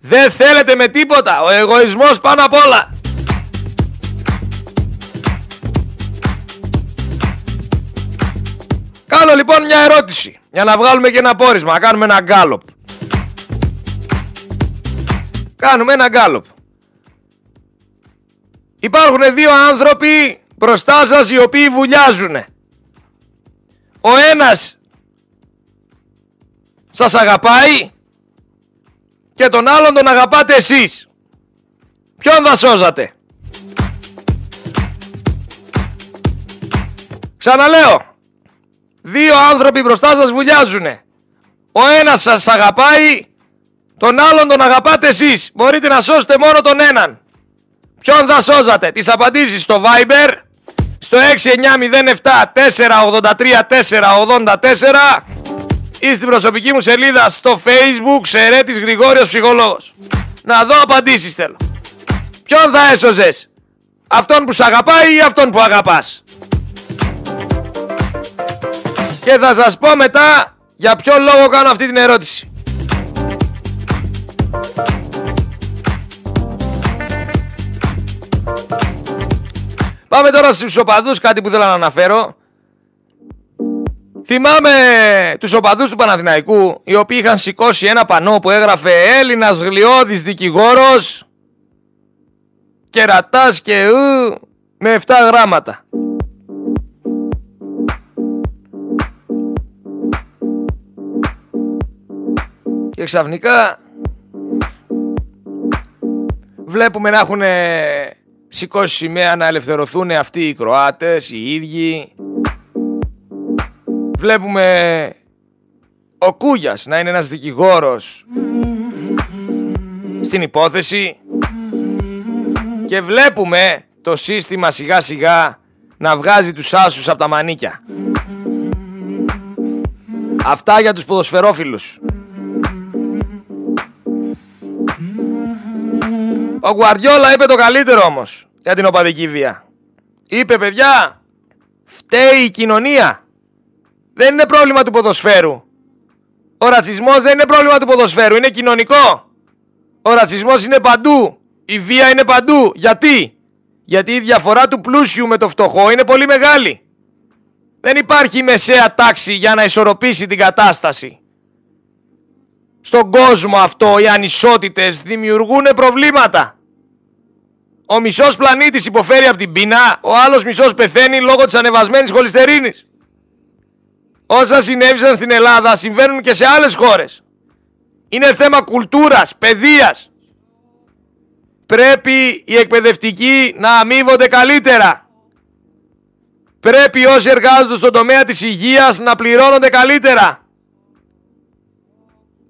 Δεν θέλετε με τίποτα. Ο εγωισμός πάνω απ' όλα. Κάνω λοιπόν μια ερώτηση για να βγάλουμε και ένα πόρισμα, να κάνουμε ένα γκάλοπ. Κάνουμε ένα γκάλοπ. Υπάρχουν δύο άνθρωποι μπροστά σας οι οποίοι βουλιάζουν. Ο ένας σας αγαπάει και τον άλλον τον αγαπάτε εσείς. Ποιον θα σώζατε; Ξαναλέω. Δύο άνθρωποι μπροστά σας βουλιάζουνε. Ο ένας σας αγαπάει, τον άλλον τον αγαπάτε εσείς. Μπορείτε να σώσετε μόνο τον έναν. Ποιον θα σώζατε; Τις απαντήσεις στο Viber, στο 6907 483 484 ή στην προσωπική μου σελίδα στο Facebook, Σερέτης Γρηγόριος Ψυχολόγος. Να δω απαντήσεις θέλω. Ποιον θα έσωζες; Αυτόν που σ' αγαπάει ή αυτόν που αγαπάς; Και θα σας πω μετά για ποιο λόγο κάνω αυτή την ερώτηση. Πάμε τώρα στους οπαδούς, κάτι που θέλω να αναφέρω. Θυμάμαι τους οπαδούς του Παναθηναϊκού, οι οποίοι είχαν σηκώσει ένα πανό που έγραφε «Έλληνας γλιώδης δικηγόρος, κερατάς και ου, με 7 γράμματα». Και ξαφνικά βλέπουμε να έχουν σηκώσει σημαία να ελευθερωθούν αυτοί οι Κροάτες, οι ίδιοι. Βλέπουμε ο Κούγιας να είναι ένας δικηγόρος στην υπόθεση και βλέπουμε το σύστημα σιγά σιγά να βγάζει τους άσους από τα μανίκια. Αυτά για τους ποδοσφαιρόφιλους. Ο Γουαριόλα είπε το καλύτερο όμως για την οπαδική βία. Είπε παιδιά, φταίει η κοινωνία. Δεν είναι πρόβλημα του ποδοσφαίρου. Ο ρατσισμός δεν είναι πρόβλημα του ποδοσφαίρου, είναι κοινωνικό. Ο ρατσισμός είναι παντού. Η βία είναι παντού. Γιατί; Γιατί η διαφορά του πλούσιου με το φτωχό είναι πολύ μεγάλη. Δεν υπάρχει μεσαία τάξη για να ισορροπήσει την κατάσταση. Στον κόσμο αυτό οι ανισότητες δημιουργούν προβλήματα. Ο μισός πλανήτης υποφέρει από την πείνα, ο άλλος μισός πεθαίνει λόγω της ανεβασμένης χολυστερίνης. Όσα συνέβησαν στην Ελλάδα συμβαίνουν και σε άλλες χώρες. Είναι θέμα κουλτούρας, παιδείας. Πρέπει οι εκπαιδευτικοί να αμείβονται καλύτερα. Πρέπει όσοι εργάζονται στον τομέα της υγείας να πληρώνονται καλύτερα.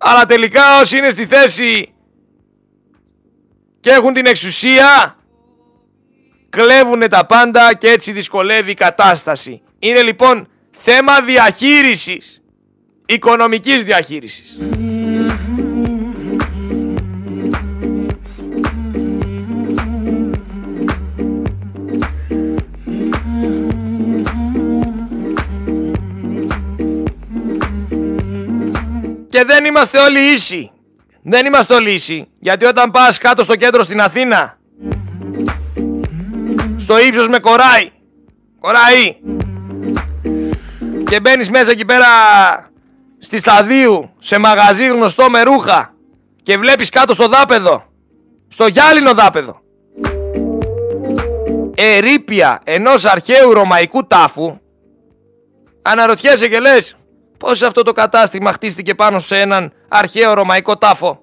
Αλλά τελικά όσοι είναι στη θέση και έχουν την εξουσία κλέβουν τα πάντα και έτσι δυσκολεύει η κατάσταση. Είναι λοιπόν θέμα διαχείρισης, οικονομικής διαχείρισης. Και δεν είμαστε όλοι ίσοι. Δεν είμαστε όλοι ίσοι. Γιατί όταν πας κάτω στο κέντρο στην Αθήνα, στο ύψος με κοράει. Κοράει. Και μπαίνεις μέσα εκεί πέρα στη σταδίου, σε μαγαζί γνωστό με ρούχα και βλέπεις κάτω στο δάπεδο, στο γυάλινο δάπεδο, ερήπια ενός αρχαίου ρωμαϊκού τάφου, αναρωτιέσαι και λες, Πώς αυτό το κατάστημα χτίστηκε πάνω σε έναν αρχαίο ρωμαϊκό τάφο;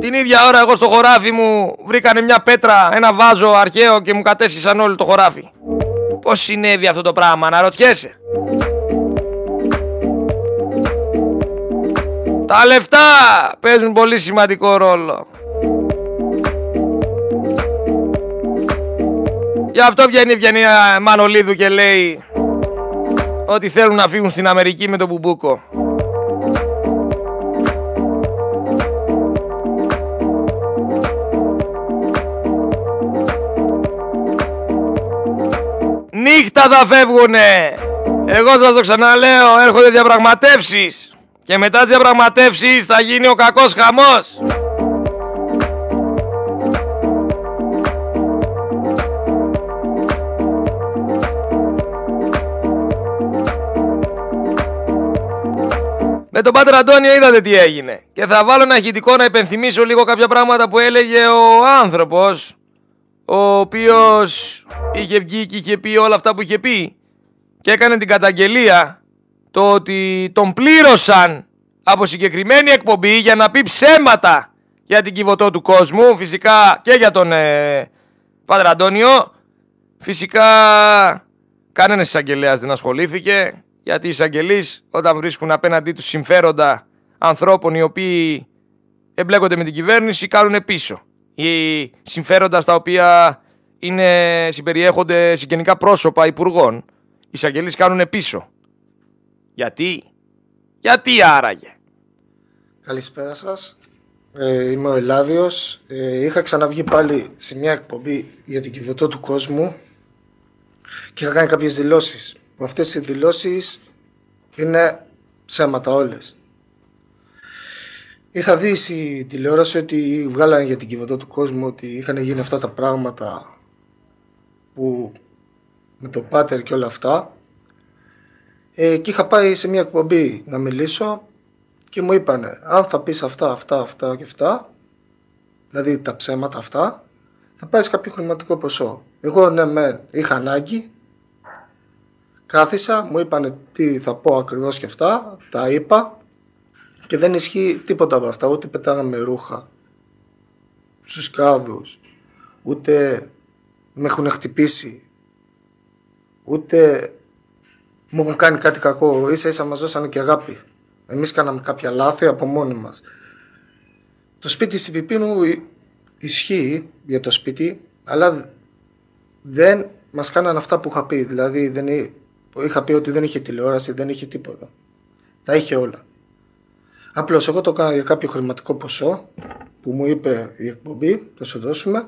Την ίδια ώρα εγώ στο χωράφι μου βρήκανε μια πέτρα, ένα βάζο αρχαίο και μου κατέσχισαν όλο το χωράφι. Πώς συνέβη αυτό το πράγμα, αναρωτιέσαι; Τα λεφτά παίζουν πολύ σημαντικό ρόλο. Γι' αυτό βγαίνει η Ευγενία Μανολίδου και λέει ότι θέλουν να φύγουν στην Αμερική με τον Μπουμπούκο. Νύχτα θα φεύγουνε! Εγώ σας το ξαναλέω, έρχονται διαπραγματεύσεις. Και μετά τις διαπραγματεύσεις θα γίνει ο κακός χαμός. Με τον Πάτερ Αντώνιο είδατε τι έγινε. Και θα βάλω ένα ηχητικό να υπενθυμίσω λίγο κάποια πράγματα που έλεγε ο άνθρωπος ο οποίος είχε βγει και είχε πει όλα αυτά που είχε πει και έκανε την καταγγελία το ότι τον πλήρωσαν από συγκεκριμένη εκπομπή για να πει ψέματα για την κυβωτό του κόσμου, φυσικά και για τον ε, Πάτερ Αντώνιο. Φυσικά κανένας εισαγγελέας δεν ασχολήθηκε, γιατί οι εισαγγελείς όταν βρίσκουν απέναντί τους συμφέροντα ανθρώπων οι οποίοι εμπλέκονται με την κυβέρνηση κάνουν πίσω. Οι συμφέροντα στα οποία είναι, συμπεριέχονται συγγενικά πρόσωπα υπουργών, οι εισαγγελείς κάνουν πίσω. Γιατί, γιατί άραγε; Καλησπέρα σας. Ε, είμαι ο Ελλάδιος. Ε, είχα ξαναβγεί πάλι σε μια εκπομπή για την κυβωτό του κόσμου και είχα κάνει κάποιες δηλώσεις. Που αυτές οι δηλώσεις είναι ψέματα όλες. Είχα δει στη τηλεόραση ότι βγάλανε για την κυβωτό του κόσμου ότι είχαν γίνει αυτά τα πράγματα που με το πάτερ και όλα αυτά ε, και είχα πάει σε μια εκπομπή να μιλήσω και μου είπανε αν θα πεις αυτά, αυτά, αυτά και αυτά δηλαδή τα ψέματα αυτά θα πάρεις κάποιο χρηματικό ποσό. Εγώ ναι με είχα ανάγκη κάθισα, μου είπανε τι θα πω ακριβώς και αυτά, τα είπα και δεν ισχύει τίποτα από αυτά, ούτε πετάγαμε ρούχα στους κάδους, ούτε με έχουν χτυπήσει, ούτε μου έχουν κάνει κάτι κακό, ίσα ίσα μας δώσανε και αγάπη. Εμείς κάναμε κάποια λάθη από μόνοι μας. Το σπίτι στην Πιπίνου ισχύει για το σπίτι, αλλά δεν μας κάνανε αυτά που είχα πει. Δηλαδή δεν είχα πει ότι δεν είχε τηλεόραση, δεν είχε τίποτα. Τα είχε όλα. Απλώς εγώ το έκανα για κάποιο χρηματικό ποσό που μου είπε η εκπομπή, θα σου δώσουμε.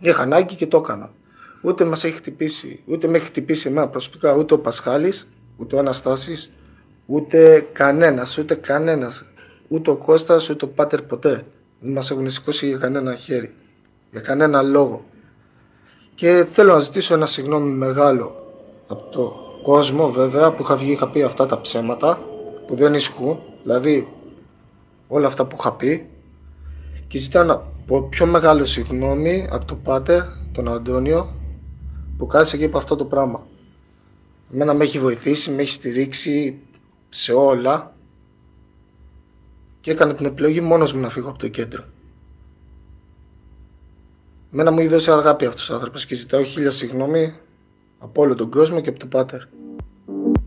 Είχα ανάγκη και το έκανα. Ούτε μας έχει χτυπήσει, ούτε με έχει χτυπήσει εμένα προσωπικά, ούτε ο Πασχάλης, ούτε ο Αναστάσης, ούτε κανένας, ούτε κανένας. Ούτε ο Κώστας, ούτε ο Πάτερ ποτέ. Δεν μας έχουν σηκώσει για κανένα χέρι. Για κανένα λόγο. Και θέλω να ζητήσω ένα συγγνώμη μεγάλο από το κόσμο βέβαια που είχα βγει, είχα πει αυτά τα ψέματα που δεν ισχύουν Δηλαδή, όλα αυτά που είχα πει και ζητάω ένα πιο μεγάλο συγγνώμη από τον Πάτερ, τον Αντώνιο, που κάθισε και είπε αυτό το πράγμα. Εμένα με έχει βοηθήσει, με έχει στηρίξει σε όλα και έκανε την επιλογή μόνος μου να φύγω από το κέντρο. Εμένα μου είδωσε αγάπη αυτός ο άνθρωπος και ζητάω χίλια συγγνώμη από όλο τον κόσμο και από τον Πάτερ.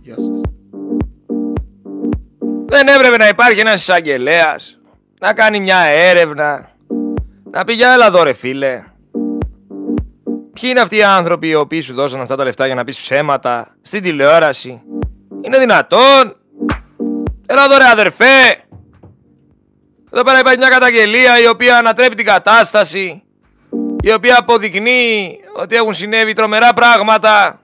Γεια σας. Δεν έπρεπε να υπάρχει ένας εισαγγελέας να κάνει μια έρευνα, να πει για έλα εδώ ρε φίλε. Ποιοι είναι αυτοί οι άνθρωποι οι οποίοι σου δώσαν αυτά τα λεφτά για να πεις ψέματα στην τηλεόραση; Είναι δυνατόν; Έλα εδώ ρε αδερφέ. Εδώ πέρα υπάρχει μια καταγγελία η οποία ανατρέπει την κατάσταση. Η οποία αποδεικνύει ότι έχουν συνέβη τρομερά πράγματα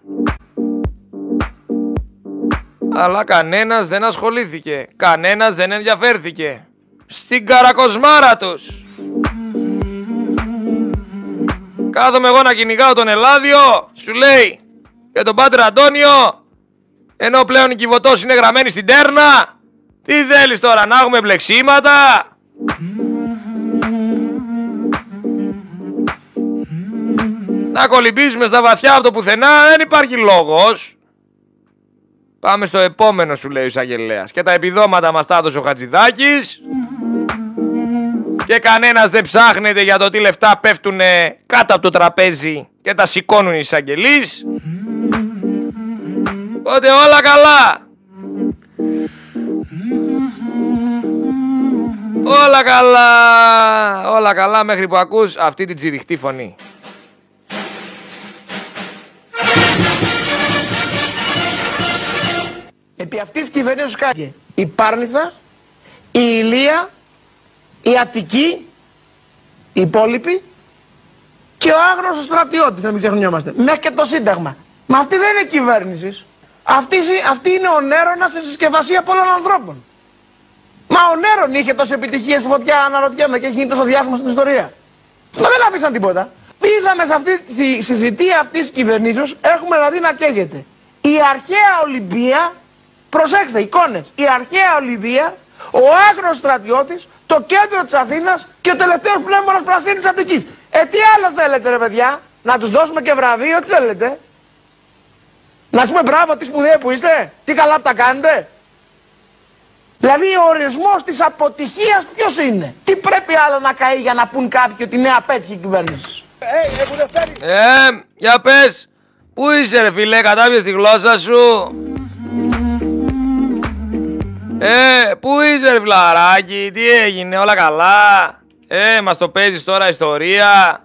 αλλά κανένας δεν ασχολήθηκε. Κανένας δεν ενδιαφέρθηκε. Στην καρακοσμάρα τους. Κάθομαι εγώ να κυνηγάω τον Ελλάδιο, σου λέει, και τον Πάτερ Αντώνιο, ενώ πλέον η Κιβωτός είναι γραμμένη στην τέρνα. Τι θέλεις τώρα, να έχουμε μπλεξίματα. Να κολυμπήσουμε στα βαθιά από το πουθενά, δεν υπάρχει λόγος. Πάμε στο επόμενο σου λέει ο Εισαγγελέας. Και τα επιδόματα μας τα έδωσε ο Χατζηδάκης. Και κανένας δεν ψάχνεται για το τι λεφτά πέφτουν κάτω από το τραπέζι και τα σηκώνουν οι εισαγγελείς. Οπότε όλα καλά. Όλα καλά. Όλα καλά μέχρι που ακούς αυτή την τσιριχτή φωνή. Επί αυτή τη κυβερνήσεω κάνει η Πάρνηθα, η Ηλία, η Αττική, οι υπόλοιποι και ο άγνωστος στρατιώτης, να μην ξεχνιόμαστε. Μέχρι και το Σύνταγμα. Μα αυτή δεν είναι κυβέρνηση. Αυτή, αυτή είναι ο Νέρονας σε συσκευασία πολλών ανθρώπων. Μα ο Νέρον είχε τόσο επιτυχία στη φωτιά, αναρωτιέμαι και έχει γίνει τόσο διάσημο στην ιστορία. Μα δεν αφήσαν τίποτα. Είδαμε σε αυτή τη στη θητεία αυτής της κυβερνήσεως, έχουμε δηλαδή να καίγεται. Η αρχαία Ολυμπία, προσέξτε, εικόνες. Η αρχαία Ολυμπία, ο άγρος στρατιώτης, το κέντρο της Αθήνας και ο τελευταίος πνεύμονας πρασίνη της Αττικής. Ε, τι άλλο θέλετε, ρε παιδιά, να τους δώσουμε και βραβείο, τι θέλετε; Να πούμε μπράβο, τι σπουδαία που είστε, τι καλά που τα κάνετε. Δηλαδή ο ορισμός της αποτυχίας ποιος είναι; Τι πρέπει άλλο να καεί για να πούν κάποιοι ότι είναι απέτυχη η κυβέρνηση; Ε, ε, για πες. Πού είσαι ρε φίλε, κατάπιες τη γλώσσα σου; Ε, πού είσαι ρε φιλαράκι, τι έγινε, όλα καλά; Ε, μας το παίζεις τώρα ιστορία;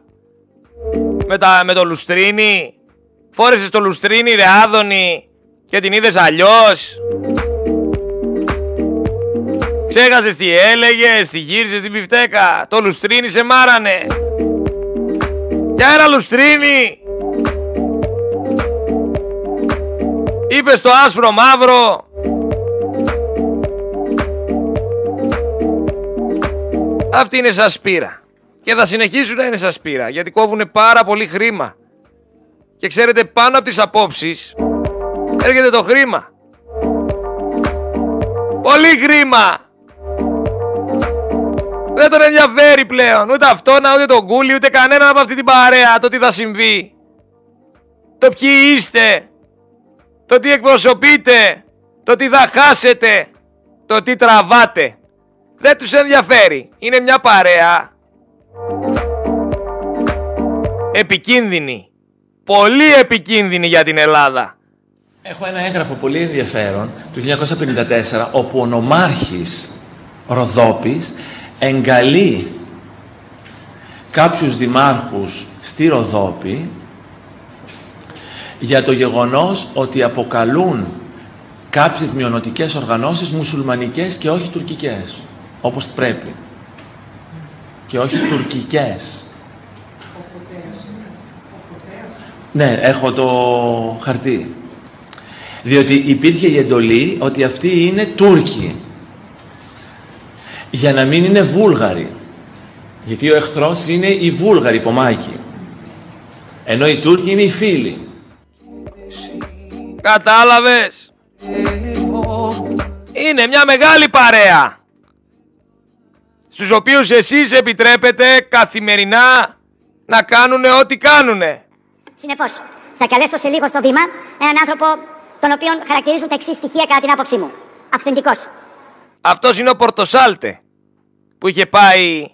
Με, τα, με το λουστρίνι; Φόρεσες το λουστρίνι ρε Άδωνη και την είδες αλλιώς; Ξέχασες τι έλεγες, τι γύρισες την πιφτέκα; Το λουστρίνι σε μάρανε. Για ένα λουστρίνι. Είπες στο άσπρο μαύρο. Αυτή είναι σαν σπήρα. Και θα συνεχίσουν να είναι σαν σπήρα. Γιατί κόβουν πάρα πολύ χρήμα. Και ξέρετε πάνω από τις απόψεις έρχεται το χρήμα. Πολύ χρήμα. Δεν τον ενδιαφέρει πλέον ούτε αυτόν, ούτε τον κούλι, ούτε κανέναν από αυτή την παρέα το τι θα συμβεί. Το ποιοι είστε, το τι εκπροσωπείτε, το τι θα χάσετε, το τι τραβάτε. Δεν τους ενδιαφέρει. Είναι μια παρέα επικίνδυνη. Πολύ επικίνδυνη για την Ελλάδα. Έχω ένα έγγραφο πολύ ενδιαφέρον του 1954 όπου ο νομάρχης Ροδόπης εγκαλεί κάποιους δημάρχους στη Ροδόπη για το γεγονός ότι αποκαλούν κάποιες μειονοτικές οργανώσεις μουσουλμανικές και όχι τουρκικές, όπως πρέπει. Και όχι τουρκικές. Ναι, έχω το χαρτί. Διότι υπήρχε η εντολή ότι αυτοί είναι Τούρκοι για να μην είναι Βούλγαροι. Γιατί ο εχθρός είναι οι Βούλγαροι πομάκι. Ενώ οι Τούρκοι είναι οι φίλοι. Κατάλαβες; Είναι μια μεγάλη παρέα. Στους οποίους εσείς επιτρέπετε καθημερινά να κάνουν ό,τι κάνουνε. Συνεπώς, θα καλέσω σε λίγο στο βήμα έναν άνθρωπο τον οποίο χαρακτηρίζουν τα εξής στοιχεία κατά την άποψή μου. Αυθεντικός, αυτός είναι ο Πορτοσάλτε που είχε πάει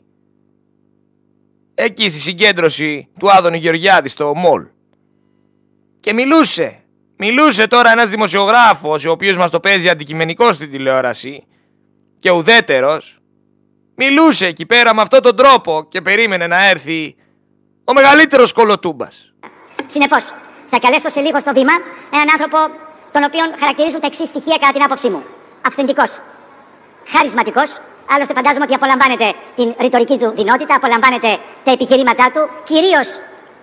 εκεί στη συγκέντρωση του Άδωνη Γεωργιάδης στο Μολ. Και μιλούσε. Μιλούσε τώρα ένας δημοσιογράφος ο οποίος μας το παίζει αντικειμενικό στην τηλεόραση και ουδέτερος. Μιλούσε εκεί πέρα με αυτόν τον τρόπο και περίμενε να έρθει ο μεγαλύτερος κολοτούμπας. Συνεπώς, θα καλέσω σε λίγο στο βήμα έναν άνθρωπο τον οποίο χαρακτηρίζουν τα εξής στοιχεία κατά την άποψή μου. Αυθεντικός, χαρισματικός. Άλλωστε, φαντάζομαι ότι απολαμβάνετε την ρητορική του δυνότητα, απολαμβάνετε τα επιχειρήματά του, κυρίως,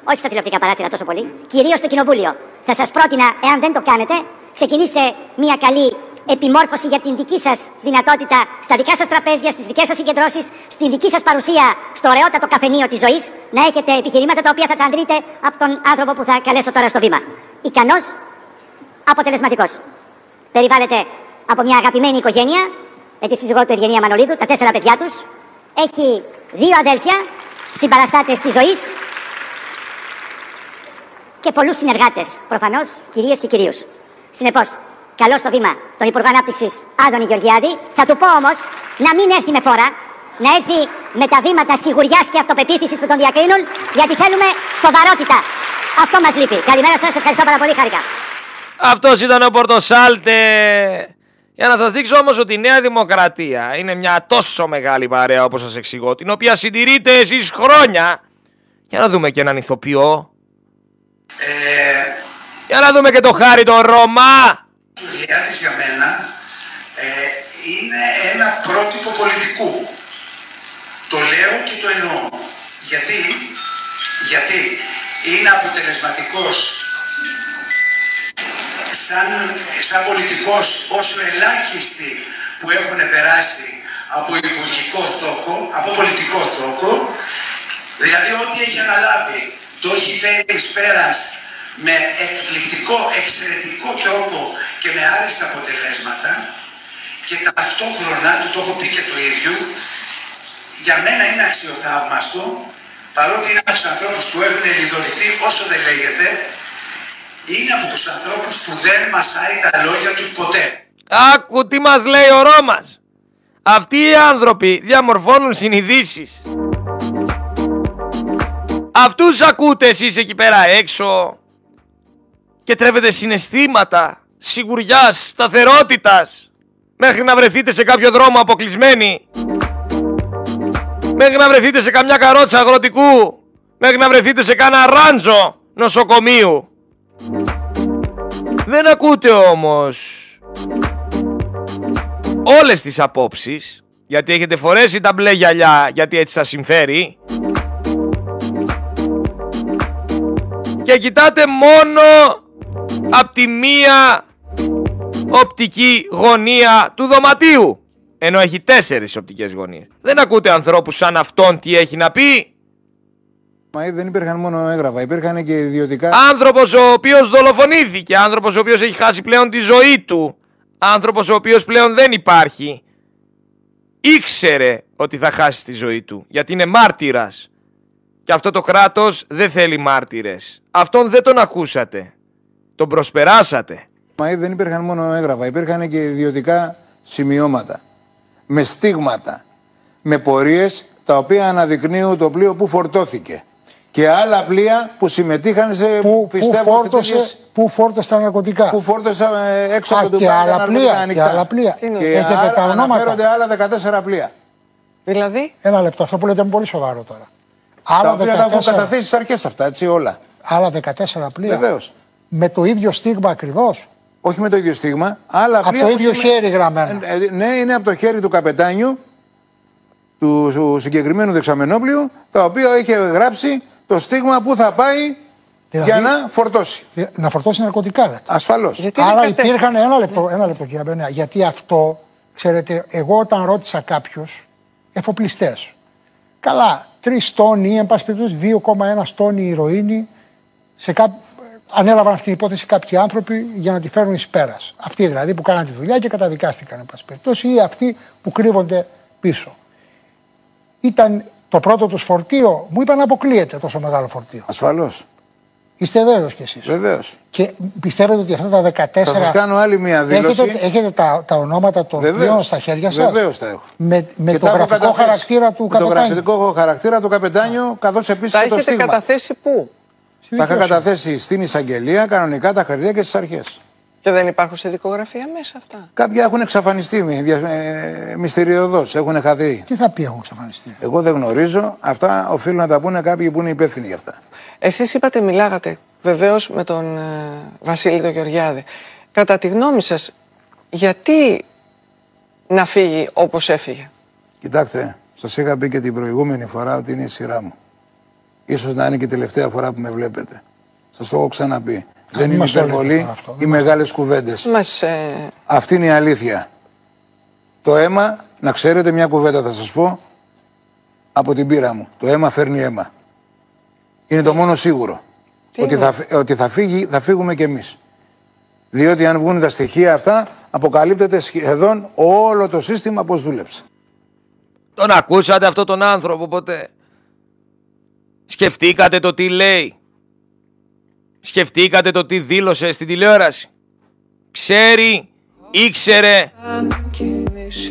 όχι στα τηλεοπτικά παράθυρα τόσο πολύ, κυρίως στο κοινοβούλιο. Θα σας πρότεινα, εάν δεν το κάνετε, ξεκινήστε μια καλή επιμόρφωση για την δική σας δυνατότητα στα δικά σας τραπέζια, στις δικές σας συγκεντρώσεις, στη δική σας παρουσία στο ωραιότατο καφενείο της ζωής, να έχετε επιχειρήματα τα οποία θα τα αντρείτε από τον άνθρωπο που θα καλέσω τώρα στο βήμα. Ικανός, αποτελεσματικός. Περιβάλλεται από μια αγαπημένη οικογένεια, με τη σύζυγό του Ευγενία Μανολίδου, τα τέσσερα παιδιά τους. Έχει δύο αδέλφια, συμπαραστάτες της ζωής και πολλούς συνεργάτες, προφανώς κυρίες και κυρίους. Συνεπώς, καλώ στο βήμα τον Υπουργό Ανάπτυξης Άδωνη Γεωργιάδη. Θα του πω όμως να μην έρθει με φόρα, να έρθει με τα βήματα σιγουριάς και αυτοπεποίθησης που τον διακρίνουν, γιατί θέλουμε σοβαρότητα. Αυτό μας λείπει. Καλημέρα σας, ευχαριστώ πάρα πολύ, χάρηκα. Αυτός ήταν ο Πορτοσάλτε. Για να σας δείξω όμως ότι η Νέα Δημοκρατία είναι μια τόσο μεγάλη παρέα όπως σας εξηγώ, την οποία συντηρείτε εσείς χρόνια. Για να δούμε και έναν ηθοποιό. Ε... Για να δούμε και το χάρη τον Ρωμά. Γεωργιάδης για μένα ε, είναι ένα πρότυπο πολιτικού. Το λέω και το εννοώ. Γιατί, γιατί είναι αποτελεσματικός σαν, σαν πολιτικός όσο ελάχιστοι που έχουν περάσει από υπουργικό θόκο, από πολιτικό θόκο, δηλαδή ό,τι έχει αναλάβει το έχει φέρει εις πέρας με εκπληκτικό, εξαιρετικό τρόπο και με άριστα αποτελέσματα και ταυτόχρονα, του το έχω πει και το ίδιο, για μένα είναι αξιοθαύμαστο, παρότι είναι από τους ανθρώπους που έχουν ελιδωρηθεί όσο δεν λέγεται, είναι από τους ανθρώπους που δεν μασάει τα λόγια του ποτέ. Άκου τι μας λέει ο Ρώμας. Αυτοί οι άνθρωποι διαμορφώνουν συνειδήσεις. Αυτούς ακούτε εσείς εκεί πέρα έξω και τρέβετε συναισθήματα σιγουριάς, σταθερότητας μέχρι να βρεθείτε σε κάποιο δρόμο αποκλεισμένοι. Μέχρι να βρεθείτε σε καμιά καρότσα αγροτικού. Μέχρι να βρεθείτε σε κάνα ράντζο νοσοκομείου. Δεν ακούτε όμως όλες τις απόψεις γιατί έχετε φορέσει τα μπλε γυαλιά γιατί έτσι σας συμφέρει. Και κοιτάτε μόνο από τη μία οπτική γωνία του δωματίου. Ενώ έχει τέσσερις οπτικές γωνίες. Δεν ακούτε ανθρώπους σαν αυτόν τι έχει να πει; Μα δεν υπήρχαν μόνο έγγραφα, υπήρχαν και ιδιωτικά. Άνθρωπος ο οποίος δολοφονήθηκε, άνθρωπος ο οποίος έχει χάσει πλέον τη ζωή του, άνθρωπος ο οποίος πλέον δεν υπάρχει. Ήξερε ότι θα χάσει τη ζωή του, γιατί είναι μάρτυρας. Και αυτό το κράτος δεν θέλει μάρτυρες. Αυτόν δεν τον ακούσατε. Τον προσπεράσατε. Μα δεν υπήρχαν μόνο έγγραφα, υπήρχαν και ιδιωτικά σημειώματα. Με στίγματα. Με πορείες τα οποία αναδεικνύουν το πλοίο που φορτώθηκε. Και άλλα πλοία που συμμετείχαν σε που, πιστεύω, που, φόρτωσε, τέτοιες... που φόρτωσε τα ναρκωτικά. Που φόρτωσε ε, έξω από το και άλλα πλοία. Και άλλα πλοία. Και Έχετε άλλα, τα ονόματα. Αναφέρονται άλλα 14 πλοία. Δηλαδή; Ένα λεπτό, αυτό που λέτε είναι πολύ σοβαρό τώρα. Άλλα τα οποία 14... τα έχω καταθέσει στις αρχές αυτά, έτσι όλα. Άλλα 14 πλοία. Βεβαίως. Με το ίδιο στίγμα ακριβώς; Όχι με το ίδιο στίγμα. Άλλα από το ίδιο χέρι γραμμένο. Ε, ε, ναι, είναι από το χέρι του καπετάνιου του, του συγκεκριμένου δεξαμενόπλιου, το οποίο έχει γράψει το στίγμα που θα πάει δηλαδή, για να φορτώσει. Να φορτώσει ναρκωτικά, λέτε. Ασφαλώς. Άρα υπήρχαν. Ένα λεπτό, ένα λεπτό κύριε Μπενέα. Γιατί αυτό, ξέρετε, εγώ όταν ρώτησα κάποιους εφοπλιστές. Καλά, τρεις τόνοι, εν πάση περιπτώσει 2,1 τόνοι ηρωίνη. Σε κά... Ανέλαβαν αυτή την υπόθεση κάποιοι άνθρωποι για να τη φέρουν εις πέρας. Αυτοί δηλαδή που κάναν τη δουλειά και καταδικάστηκαν, εν πάση περιπτώσει, ή αυτοί που κρύβονται πίσω. Ήταν το πρώτο τους φορτίο, μου είπαν αποκλείεται τόσο μεγάλο φορτίο. Ασφαλώς. Είστε βέβαιος κι εσείς; Βεβαίως. Και πιστεύετε ότι αυτά τα 14. Θα σας κάνω άλλη μια δήλωση. Έχετε, έχετε τα, τα ονόματα των πλοίων στα χέρια σας; Βεβαίως τα έχω. Με, με το γραφικό χαρακτήρα του καπετάνιου. Με το γραφικό χαρακτήρα του καπετάνιου, καθώς επίσης και το στίγμα. Τα έχετε καταθέσει πού; Τα είχα καταθέσει στην εισαγγελία, κανονικά τα χαρτιά και στις αρχές. Και δεν υπάρχουν σε δικογραφία μέσα αυτά; Κάποια έχουν εξαφανιστεί ε, μυστηριωδώς, έχουν χαθεί. Τι θα πει έχουν εξαφανιστεί; Εγώ δεν γνωρίζω. Αυτά οφείλουν να τα πούνε κάποιοι που είναι υπεύθυνοι γι' αυτά. Εσείς είπατε, μιλάγατε βεβαίως με τον ε, Βασίλη τον Γεωργιάδη. Κατά τη γνώμη σας, γιατί να φύγει όπως έφυγε; Κοιτάξτε, σας είχα πει και την προηγούμενη φορά ότι είναι η σειρά μου. Ίσως να είναι και η τελευταία φορά που με βλέπετε. Σας το έχω ξαναπεί. Δεν είναι υπερβολή οι μεγάλες κουβέντες. Ε... Αυτή είναι η αλήθεια. Το αίμα, να ξέρετε μια κουβέντα θα σας πω από την πείρα μου. Το αίμα φέρνει αίμα. Είναι το μόνο σίγουρο. ότι θα, ότι θα, φύγει, θα φύγουμε κι εμείς. Διότι αν βγουν τα στοιχεία αυτά, αποκαλύπτεται σχεδόν όλο το σύστημα πώς δούλεψε. Τον ακούσατε αυτό τον άνθρωπο ποτέ; Σκεφτήκατε το τι λέει; Σκεφτήκατε το τι δήλωσε στην τηλεόραση; Ξέρει, ήξερε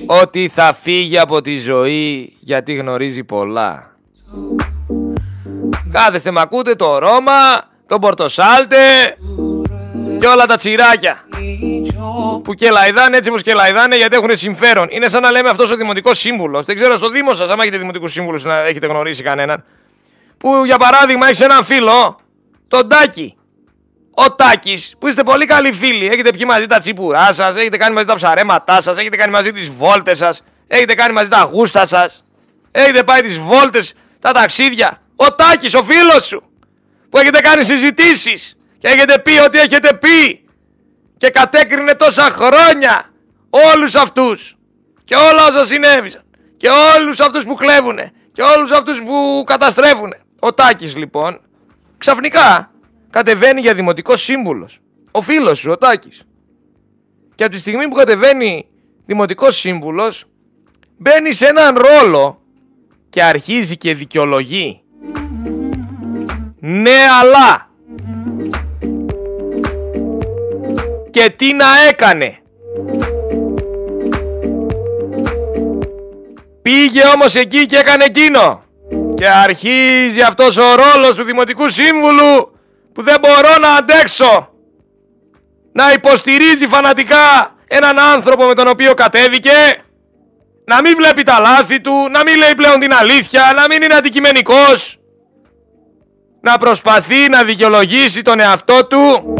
ότι θα φύγει από τη ζωή γιατί γνωρίζει πολλά. Κάθεστε με ακούτε το Ρώμα, τον Πορτοσάλτε και όλα τα τσιράκια που κελαϊδάνε έτσι όπως κελαϊδάνε γιατί έχουν συμφέρον. Είναι σαν να λέμε αυτός ο δημοτικός σύμβουλος. Δεν ξέρω στο Δήμο σας, άμα έχετε δημοτικούς σύμβουλους να έχετε γνωρίσει κανέναν. Που για παράδειγμα έχεις έναν φίλο, τον Τάκη ο Τάκης, που είστε πολύ καλοί φίλοι, έχετε πιει μαζί τα τσίπουρά σας, έχετε κάνει μαζί τα ψαρέματά σας, έχετε κάνει μαζί τις βόλτες σας, έχετε κάνει μαζί τα γούστα σας, έχετε πάει τις βόλτες, τα ταξίδια. Ο Τάκης, ο φίλος σου, που έχετε κάνει συζητήσεις και έχετε πει ότι έχετε πει και κατέκρινε τόσα χρόνια όλους αυτούς και όλα όσα συνέβησαν και όλους αυτούς που κλέβουνε και όλους αυτούς που καταστρέφουνε. Ο Τάκης λοιπόν ξαφνικά κατεβαίνει για δημοτικός σύμβουλος. Ο φίλος σου ο Τάκης. Και από τη στιγμή που κατεβαίνει δημοτικός σύμβουλος μπαίνει σε έναν ρόλο και αρχίζει και δικαιολογεί. Ναι αλλά και τι να έκανε. Πήγε όμως εκεί και έκανε εκείνο. Και αρχίζει αυτός ο ρόλος του Δημοτικού Σύμβουλου που δεν μπορώ να αντέξω. Να υποστηρίζει φανατικά έναν άνθρωπο με τον οποίο κατέβηκε. Να μην βλέπει τα λάθη του, να μην λέει πλέον την αλήθεια, να μην είναι αντικειμενικός. Να προσπαθεί να δικαιολογήσει τον εαυτό του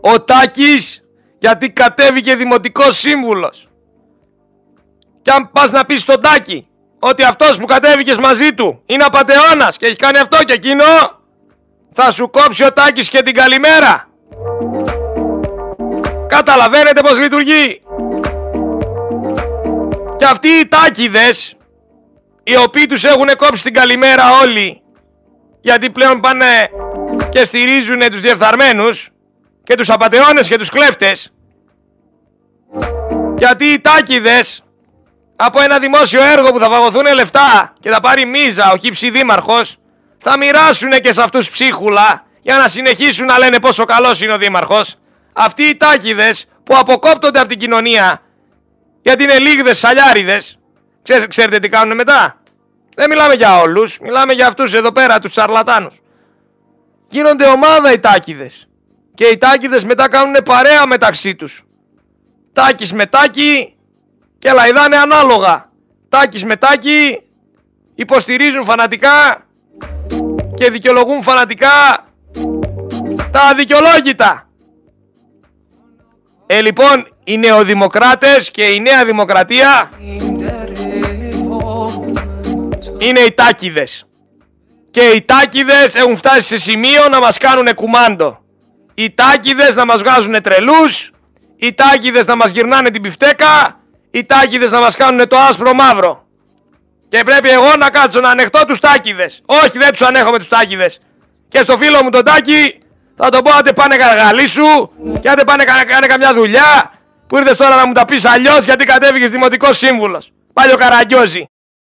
ο Τάκης γιατί κατέβηκε δημοτικός σύμβουλος. Και αν πας να πεις στον Τάκη ότι αυτός που κατέβηκες μαζί του είναι απατεώνας και έχει κάνει αυτό και εκείνο, θα σου κόψει ο Τάκης και την καλημέρα. Καταλαβαίνετε πως λειτουργεί. Και αυτοί οι τάκηδες, οι οποίοι τους έχουν κόψει την καλημέρα όλοι, γιατί πλέον πάνε και στηρίζουν τους διεφθαρμένους, και τους απατεώνες και τους κλέφτες γιατί οι τάκιδες από ένα δημόσιο έργο που θα βαγωθούν λεφτά και θα πάρει μίζα ο χύψη δήμαρχος θα μοιράσουν και σε αυτούς ψίχουλα για να συνεχίσουν να λένε πόσο καλός είναι ο δήμαρχος αυτοί οι τάκιδες που αποκόπτονται από την κοινωνία γιατί είναι λίγδες σαλιάριδες ξέρετε τι κάνουν μετά; Δεν μιλάμε για όλους μιλάμε για αυτούς εδώ πέρα τους σαρλατάνους γίνονται ομάδα οι τάκιδες και οι τάκιδες μετά κάνουν παρέα μεταξύ τους. Τάκης με τάκι και λαϊδάνε ανάλογα. Τάκης με τάκι υποστηρίζουν φανατικά και δικαιολογούν φανατικά τα αδικαιολόγητα. Ε, λοιπόν, οι νεοδημοκράτες και η νέα δημοκρατία είναι οι τάκιδες. Και οι τάκιδες έχουν φτάσει σε σημείο να μας κάνουν κουμάντο οι τάκιδες να μας βγάζουν τρελούς, οι τάκιδες να μας γυρνάνε την πιφτέκα, οι τάκιδες να μας κάνουν το άσπρο μαύρο. Και πρέπει εγώ να κάτσω να ανεχτώ τους τάκιδες. Όχι δεν τους ανέχομαι τους τάκιδες. Και στο φίλο μου τον τάκι θα τον πω άντε πάνε καραγαλί σου και άντε πάνε κάνε καμιά δουλειά που ήρθες τώρα να μου τα πεις αλλιώς γιατί κατέβηκες δημοτικός σύμβουλος. Πάλι ο Καραγκιόζη.